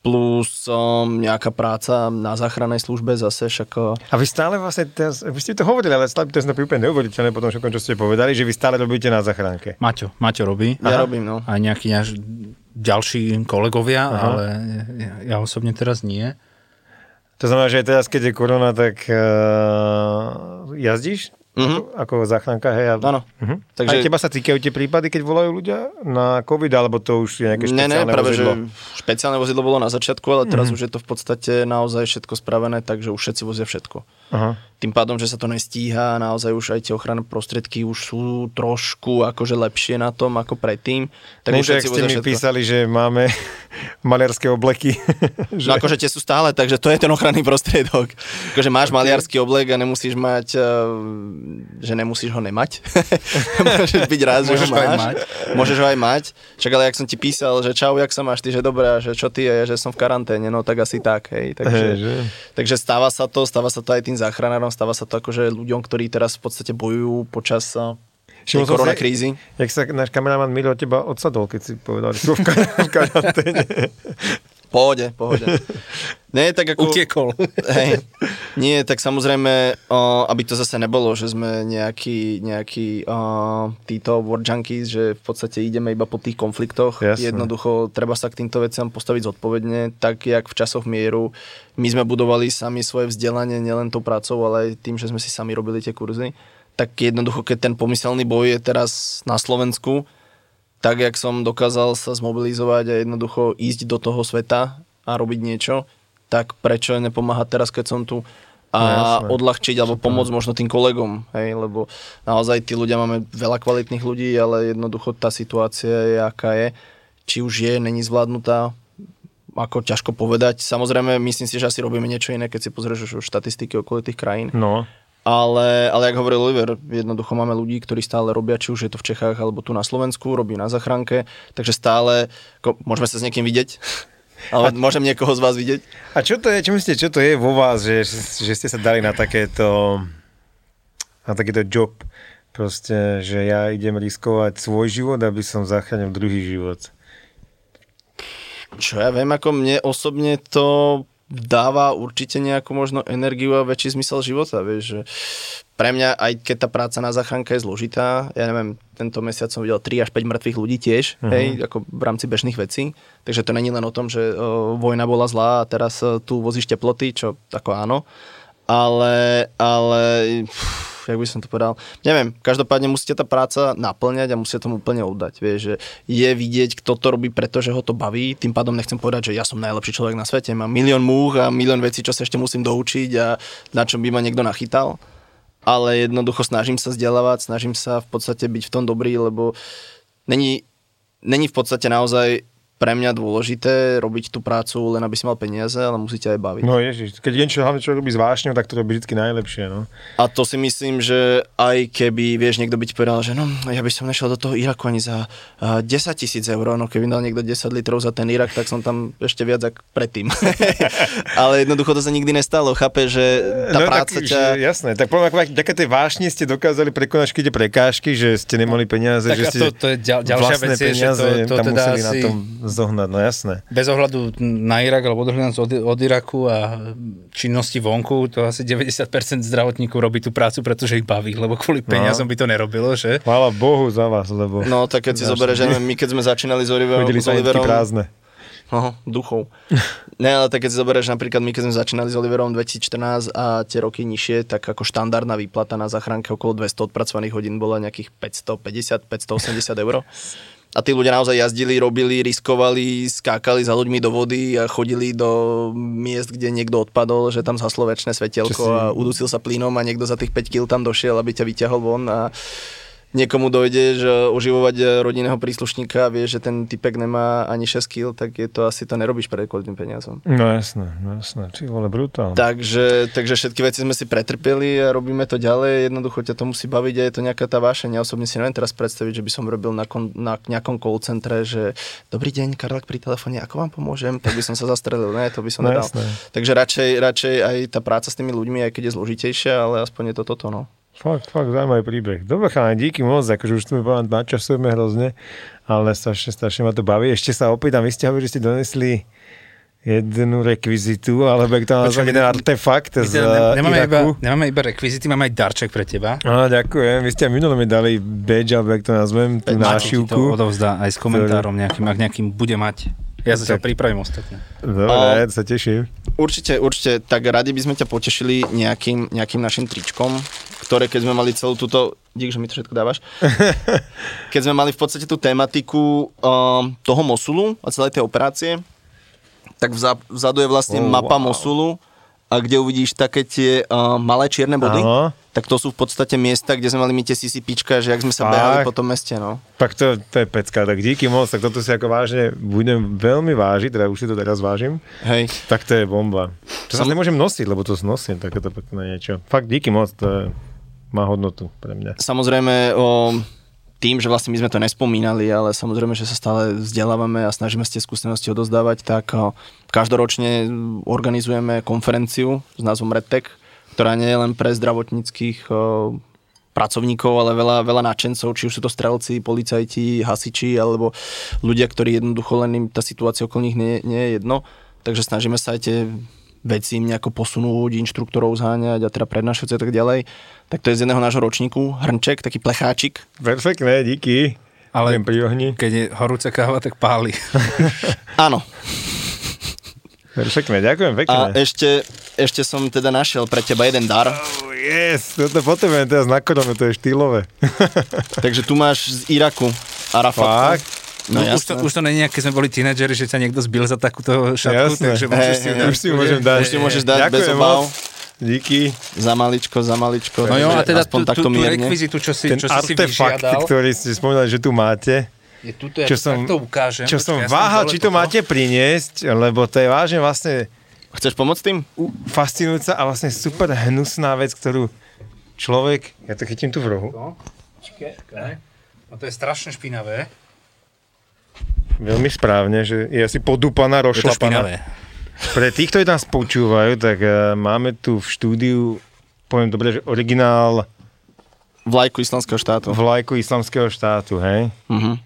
plus um, nejaká práca na záchrannej službe zase však... Uh, A vy stále vlastne, teraz, vy ste to hovorili, ale stále to je úplne neuveriteľné potom všetkom, čo ste povedali, že vy stále robíte na záchranke. Maťo, Maťo robí. Ja Aha. robím, no. A nejakí naš, ďalší kolegovia, Aha. ale ja, ja osobne teraz nie. To znamená, že teraz, keď je korona, tak uh, jazdíš? Mm-hmm. Ako, ako záchranka, hej? Áno. Uh-huh. Takže... A teba sa týkajú tie prípady, keď volajú ľudia na COVID, alebo to už je nejaké špeciálne ne, ne, práve, vozidlo? Že špeciálne vozidlo bolo na začiatku, ale teraz mm-hmm. už je to v podstate naozaj všetko spravené, takže už všetci vozia všetko. Aha. Tým pádom, že sa to nestíha, naozaj už aj tie ochranné prostriedky už sú trošku akože lepšie na tom ako predtým. Tak už všetci ste mi všetko. písali, že máme maliarské obleky. že... No akože tie sú stále, takže to je ten ochranný prostriedok. Akože máš okay. maliarský oblek a nemusíš mať, eh, že nemusíš ho nemať. Môžeš byť rád, že ho máš. Ho mať. Môžeš ho aj mať. Však ale jak som ti písal, že čau, jak sa máš, ty, že dobré, že čo ty je, že som v karanténe, no tak asi tak, hej. Takže, hey, že? takže stáva sa to, stáva sa to aj tým záchranárom, stáva sa to akože ľuďom, ktorí teraz v podstate bojujú počas tej korona krízy. Jak sa náš kameraman Milo teba odsadol, keď si povedal, že sú v karanténe. Pohode, pohode. Nie, tak ako... Utiekol. Hej, nie, tak samozrejme, uh, aby to zase nebolo, že sme nejakí, nejakí uh, títo war junkies, že v podstate ideme iba po tých konfliktoch. Jasne. Jednoducho, treba sa k týmto veciam postaviť zodpovedne, tak jak v časoch mieru. My sme budovali sami svoje vzdelanie, nielen tou prácou, ale aj tým, že sme si sami robili tie kurzy. Tak jednoducho, keď ten pomyselný boj je teraz na Slovensku, tak, jak som dokázal sa zmobilizovať a jednoducho ísť do toho sveta a robiť niečo, tak prečo nepomáhať teraz, keď som tu a no, odľahčiť alebo pomôcť možno tým kolegom, hej, lebo naozaj tí ľudia máme veľa kvalitných ľudí, ale jednoducho tá situácia je, aká je. Či už je, není zvládnutá, ako ťažko povedať. Samozrejme, myslím si, že asi robíme niečo iné, keď si pozrieš štatistiky okolitých krajín. No. Ale, ale jak hovoril Oliver, jednoducho máme ľudí, ktorí stále robia, či už je to v Čechách alebo tu na Slovensku, robí na zachránke, takže stále, ako, môžeme sa s niekým vidieť, ale a, môžem niekoho z vás vidieť. A čo to je, čo myslíte, čo to je vo vás, že, že ste sa dali na takéto, na takéto job, proste, že ja idem riskovať svoj život, aby som zachránil druhý život? Čo ja viem, ako mne osobne to dáva určite nejakú možno energiu a väčší zmysel života, vieš, že pre mňa, aj keď tá práca na záchranke je zložitá, ja neviem, tento mesiac som videl 3 až 5 mŕtvych ľudí tiež, uh-huh. hej, ako v rámci bežných vecí, takže to není len o tom, že o, vojna bola zlá a teraz o, tu vozíš teploty, čo ako áno, ale, ale pff, jak by som to povedal. Neviem, každopádne musíte tá práca naplňať a musíte tomu úplne oddať. Vieš, že je vidieť, kto to robí, pretože ho to baví. Tým pádom nechcem povedať, že ja som najlepší človek na svete. Mám milión múch a milión vecí, čo sa ešte musím doučiť a na čom by ma niekto nachytal. Ale jednoducho snažím sa vzdelávať, snažím sa v podstate byť v tom dobrý, lebo není, není v podstate naozaj pre mňa dôležité robiť tú prácu len aby si mal peniaze, ale musíte aj baviť. No ježiš, keď niečo hlavne čo robí s vášňou, tak to robí vždy najlepšie, no. A to si myslím, že aj keby, vieš, niekto by ti povedal, že no, ja by som nešiel do toho Iraku ani za uh, 10 tisíc eur, no keby dal niekto 10 litrov za ten Irak, tak som tam ešte viac ako predtým. ale jednoducho to sa nikdy nestalo, chápe, že tá no, práca tak, ťa... Že, jasné, tak poviem, ako také tej vášne ste dokázali prekonať všetky tie prekážky, že ste nemali peniaze, tak že ste to, to je ďal, ďalšia vec, je, že to, to tam teda museli asi... na tom zohnať, no jasné. Bez ohľadu na Irak alebo odhľadnúť od, od Iraku a činnosti vonku, to asi 90% zdravotníkov robí tú prácu, pretože ich baví, lebo kvôli peniazom by to nerobilo, že? Chvála Bohu za vás, lebo... No, tak keď si zoberieš, že my keď sme začínali s Oliverom, Chodili sa Oliverom prázdne. Aha, duchov. ne, ale tak keď si zoberieš napríklad my, keď sme začínali s Oliverom 2014 a tie roky nižšie, tak ako štandardná výplata na záchranke okolo 200 odpracovaných hodín bola nejakých 550, 580 eur. A tí ľudia naozaj jazdili, robili, riskovali, skákali za ľuďmi do vody a chodili do miest, kde niekto odpadol, že tam zhaslo väčšie svetielko si- a udusil sa plynom a niekto za tých 5 kg tam došiel, aby ťa vyťahol von a niekomu dojde, že oživovať eh, rodinného príslušníka a vie, že ten typek nemá ani 6 kg, tak je to asi to nerobíš pre kvôli tým peniazom. No jasné, no jasné, či vole brutálne. Takže, takže všetky veci sme si pretrpeli a robíme to ďalej. Jednoducho ťa to musí baviť a je to nejaká tá vášeň. Ja osobne si neviem teraz predstaviť, že by som robil na, kon, na nejakom call centre, že dobrý deň, Karlak pri telefóne, ako vám pomôžem? Tak by som sa zastrelil. Ne, to by som No nedal. jasné. Takže radšej, radšej aj tá práca s tými ľuďmi, aj keď je zložitejšia, ale aspoň je to toto. No. Fakt, fakt zaujímavý príbeh. Dobre, chalani, díky moc, akože už tu povedal, načasujeme hrozne, ale strašne, strašne ma to baví. Ešte sa opýtam, vy ste hovorili, že ste donesli jednu rekvizitu, alebo jak to nazvať, jeden artefakt z teda ne- nemáme, iba, Iraku. nemáme iba rekvizity, máme aj darček pre teba. Á, ďakujem. Vy ste minule mi dali badge, alebo jak to nazvem, tú ti to nášivku. odovzdá aj s komentárom nejakým, ak nejakým bude mať. Ja sa Tak. pripravím ostatne. Dobre, sa teším. Určite, určite, tak radi by sme ťa potešili nejakým, nejakým našim tričkom, ktoré keď sme mali celú túto, dík, že mi to všetko dávaš, keď sme mali v podstate tú tematiku um, toho Mosulu a celej tej operácie, tak vzad, vzadu je vlastne Oh, mapa wow. Mosulu a kde uvidíš také tie uh, malé čierne body, Áno. tak to sú v podstate miesta, kde sme mali my tie CCPčka, že jak sme sa Fakt? behali po tom meste, no. Tak to, to je pecka, tak díky moc, tak toto si ako vážne budem veľmi vážiť, teda už si to teraz vážim. Hej. Tak to je bomba. To sa nemôžem nosiť, lebo to nosím, takéto pekné niečo. Fakt díky moc, to je, má hodnotu pre mňa. Samozrejme, o, tým, že vlastne my sme to nespomínali, ale samozrejme, že sa stále vzdelávame a snažíme sa tie skúsenosti odozdávať, tak o, každoročne organizujeme konferenciu s názvom RedTech, ktorá nie je len pre zdravotníckých o, pracovníkov, ale veľa, veľa nadšencov, či už sú to strelci, policajti, hasiči, alebo ľudia, ktorí jednoducho len im tá situácia okolo nich nie, nie je jedno. Takže snažíme sa aj tie veci im nejako posunúť, inštruktorov zháňať a teda prednášať a tak ďalej. Tak to je z jedného nášho ročníku, hrnček, taký plecháčik. Perfektné, díky. Ale pri ohni. keď je horúca káva, tak páli. Áno. Perfektné, ďakujem pekne. A ešte, ešte som teda našiel pre teba jeden dar. Oh, yes, toto potrebujem teraz na koronu, to je štýlové. Takže tu máš z Iraku Arafatku. Fakt? No, už, to, už to je, keď sme boli tínedžeri, že ťa niekto zbil za takúto šatku, Jasné. takže môžeš Hej, si ju dať. Už si ju môžem dať. Už si môžeš dať bez Ďakujem obav. moc. Díky. Za maličko, za maličko. No jo, a teda aspoň tú, tú, takto tú rekvizitu, čo si, Ten čo si artefakt, vyžiadal, ktorý ste spomínali, že tu máte, je tuto, ja čo to som, takto ukážem. čo som ja váhal, či to máte priniesť, lebo to je vážne vlastne Chceš pomôcť tým? fascinujúca a vlastne super hnusná vec, ktorú človek, ja to chytím tu v rohu, No, počkaj. No to je strašne špinavé. Veľmi správne, že je asi podúpaná, Je to rošlapaná. Pre tých, ktorí nás počúvajú, tak uh, máme tu v štúdiu, poviem dobre, že originál Vlajku islamského štátu. vlajku islamského štátu, hej? Mhm.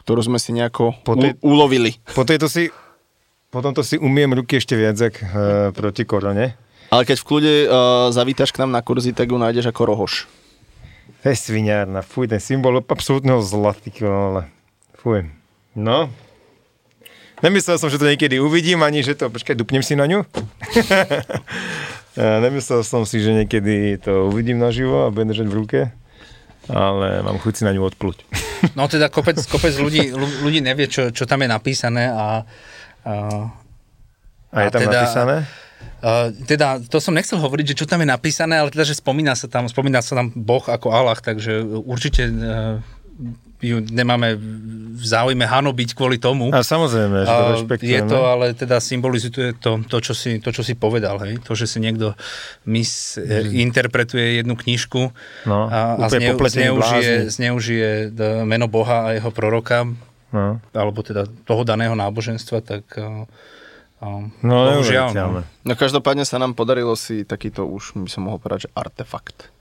Ktorú sme si nejako Po tej- u- ulovili. Po tejto si, potom to si umiem ruky ešte viac ak, uh, proti korone. Ale keď v kľude uh, zavítaš k nám na kurzy, tak ju nájdeš ako rohoš. To je sviňárna, fuj, ten symbol absolútneho zla, vole. Fuj. No. Nemyslel som, že to niekedy uvidím, ani že to, počkaj, dupnem si na ňu. Nemyslel som si, že niekedy to uvidím naživo a budem držať v ruke, ale mám chuť si na ňu odpluť. No teda kopec, kopec ľudí, ľudí nevie, čo, čo tam je napísané a, a a je tam teda, napísané? Uh, teda, to som nechcel hovoriť, že čo tam je napísané, ale teda, že spomína sa tam, spomína sa tam Boh ako Allah, takže určite uh, ju nemáme v záujme hanobiť kvôli tomu. A samozrejme, že to Je to, ale teda symbolizuje to, to, čo si, to, čo si povedal, hej? To, že si niekto mis, interpretuje jednu knižku no, a, a zneu, zneužije, zneužije meno Boha a jeho proroka, no. alebo teda toho daného náboženstva, tak no, bohužiaľ. No. no každopádne sa nám podarilo si takýto už, by som mohol povedať, že artefakt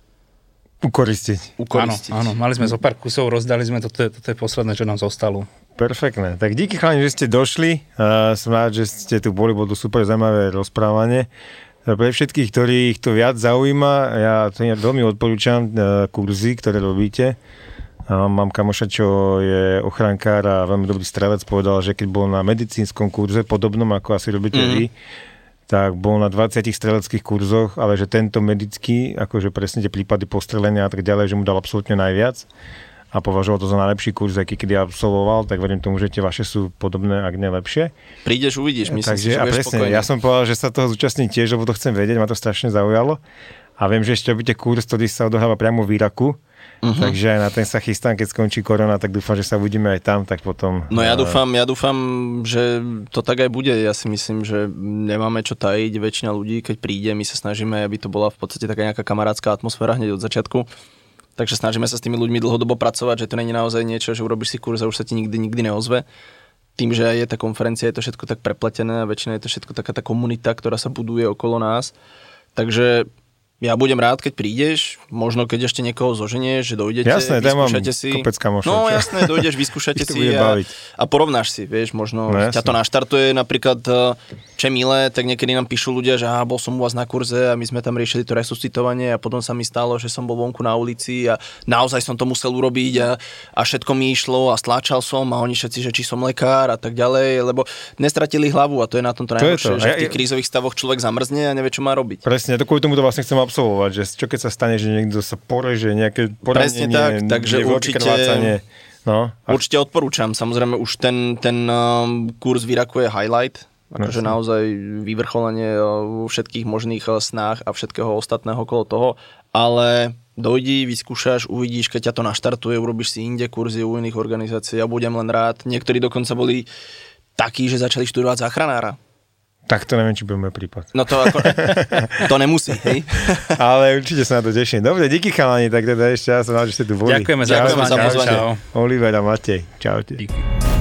Ukoristiť. Ukoristiť. Áno, áno, mali sme zo pár kusov, rozdali sme, toto je, toto je posledné, čo nám zostalo. Perfektné. Tak díky chalani, že ste došli. Uh, som rád, že ste tu boli, bolo super zaujímavé rozprávanie. Pre všetkých, ktorých to viac zaujíma, ja to veľmi odporúčam uh, kurzy, ktoré robíte. Uh, mám kamoša, čo je ochrankár a veľmi dobrý strelec, povedal, že keď bol na medicínskom kurze, podobnom ako asi robíte mm-hmm. vy, tak bol na 20 streleckých kurzoch, ale že tento medický, akože presne tie prípady postrelenia a tak ďalej, že mu dal absolútne najviac a považoval to za najlepší kurz, aký kedy absolvoval, tak verím tomu, že tie vaše sú podobné, ak nie lepšie. Prídeš, uvidíš, myslím Takže, si, že a presne, spokojný. ja som povedal, že sa toho zúčastním tiež, lebo to chcem vedieť, ma to strašne zaujalo. A viem, že ešte robíte kurz, ktorý sa odohráva priamo v Iraku, Uh-huh. Takže na ten sa chystám, keď skončí korona, tak dúfam, že sa uvidíme aj tam, tak potom... No ja dúfam, ja dúfam, že to tak aj bude. Ja si myslím, že nemáme čo tajiť. Väčšina ľudí, keď príde, my sa snažíme, aby to bola v podstate taká nejaká kamarátska atmosféra hneď od začiatku. Takže snažíme sa s tými ľuďmi dlhodobo pracovať, že to není naozaj niečo, že urobíš si kurz a už sa ti nikdy, nikdy neozve. Tým, že je tá konferencia, je to všetko tak prepletené a väčšina je to všetko taká tá komunita, ktorá sa buduje okolo nás. Takže ja budem rád, keď prídeš, možno keď ešte niekoho zoženieš, že dojdete, jasné, vyskúšate si. Kopec kamošov, no jasné, dojdeš, vyskúšate si a, a porovnáš si, vieš, možno no, ťa to naštartuje. Napríklad, eh, čo milé, tak niekedy nám píšu ľudia, že bol som u vás na kurze a my sme tam riešili to resuscitovanie a potom sa mi stalo, že som bol vonku na ulici a naozaj som to musel urobiť a, a všetko mi išlo a stláčal som a oni všetci, že či som lekár a tak ďalej, lebo nestratili hlavu a to je na tomto najhoršie, že v tých krízových stavoch človek zamrzne a nevie, čo má robiť. Presne, to kvôli tomu to vlastne chcem absolvovať, že čo keď sa stane, že niekto sa poreže, nejaké poranenie, Presne tak, takže určite, no, a... určite odporúčam. Samozrejme už ten, ten um, kurz v Iraku je highlight, akože naozaj vyvrcholenie uh, vo všetkých možných uh, snách a všetkého ostatného okolo toho, ale dojdi, vyskúšaš, uvidíš, keď ťa to naštartuje, urobíš si inde kurzy u iných organizácií, ja budem len rád. Niektorí dokonca boli takí, že začali študovať záchranára. Tak to neviem, či bude môj prípad. No to ako, to nemusí, hej? Ale určite sa na to teším. Dobre, díky chalani, tak teda ešte ja som rád, že ste tu boli. Ďakujeme za pozvanie. Oliver a Matej, čaute. Díky.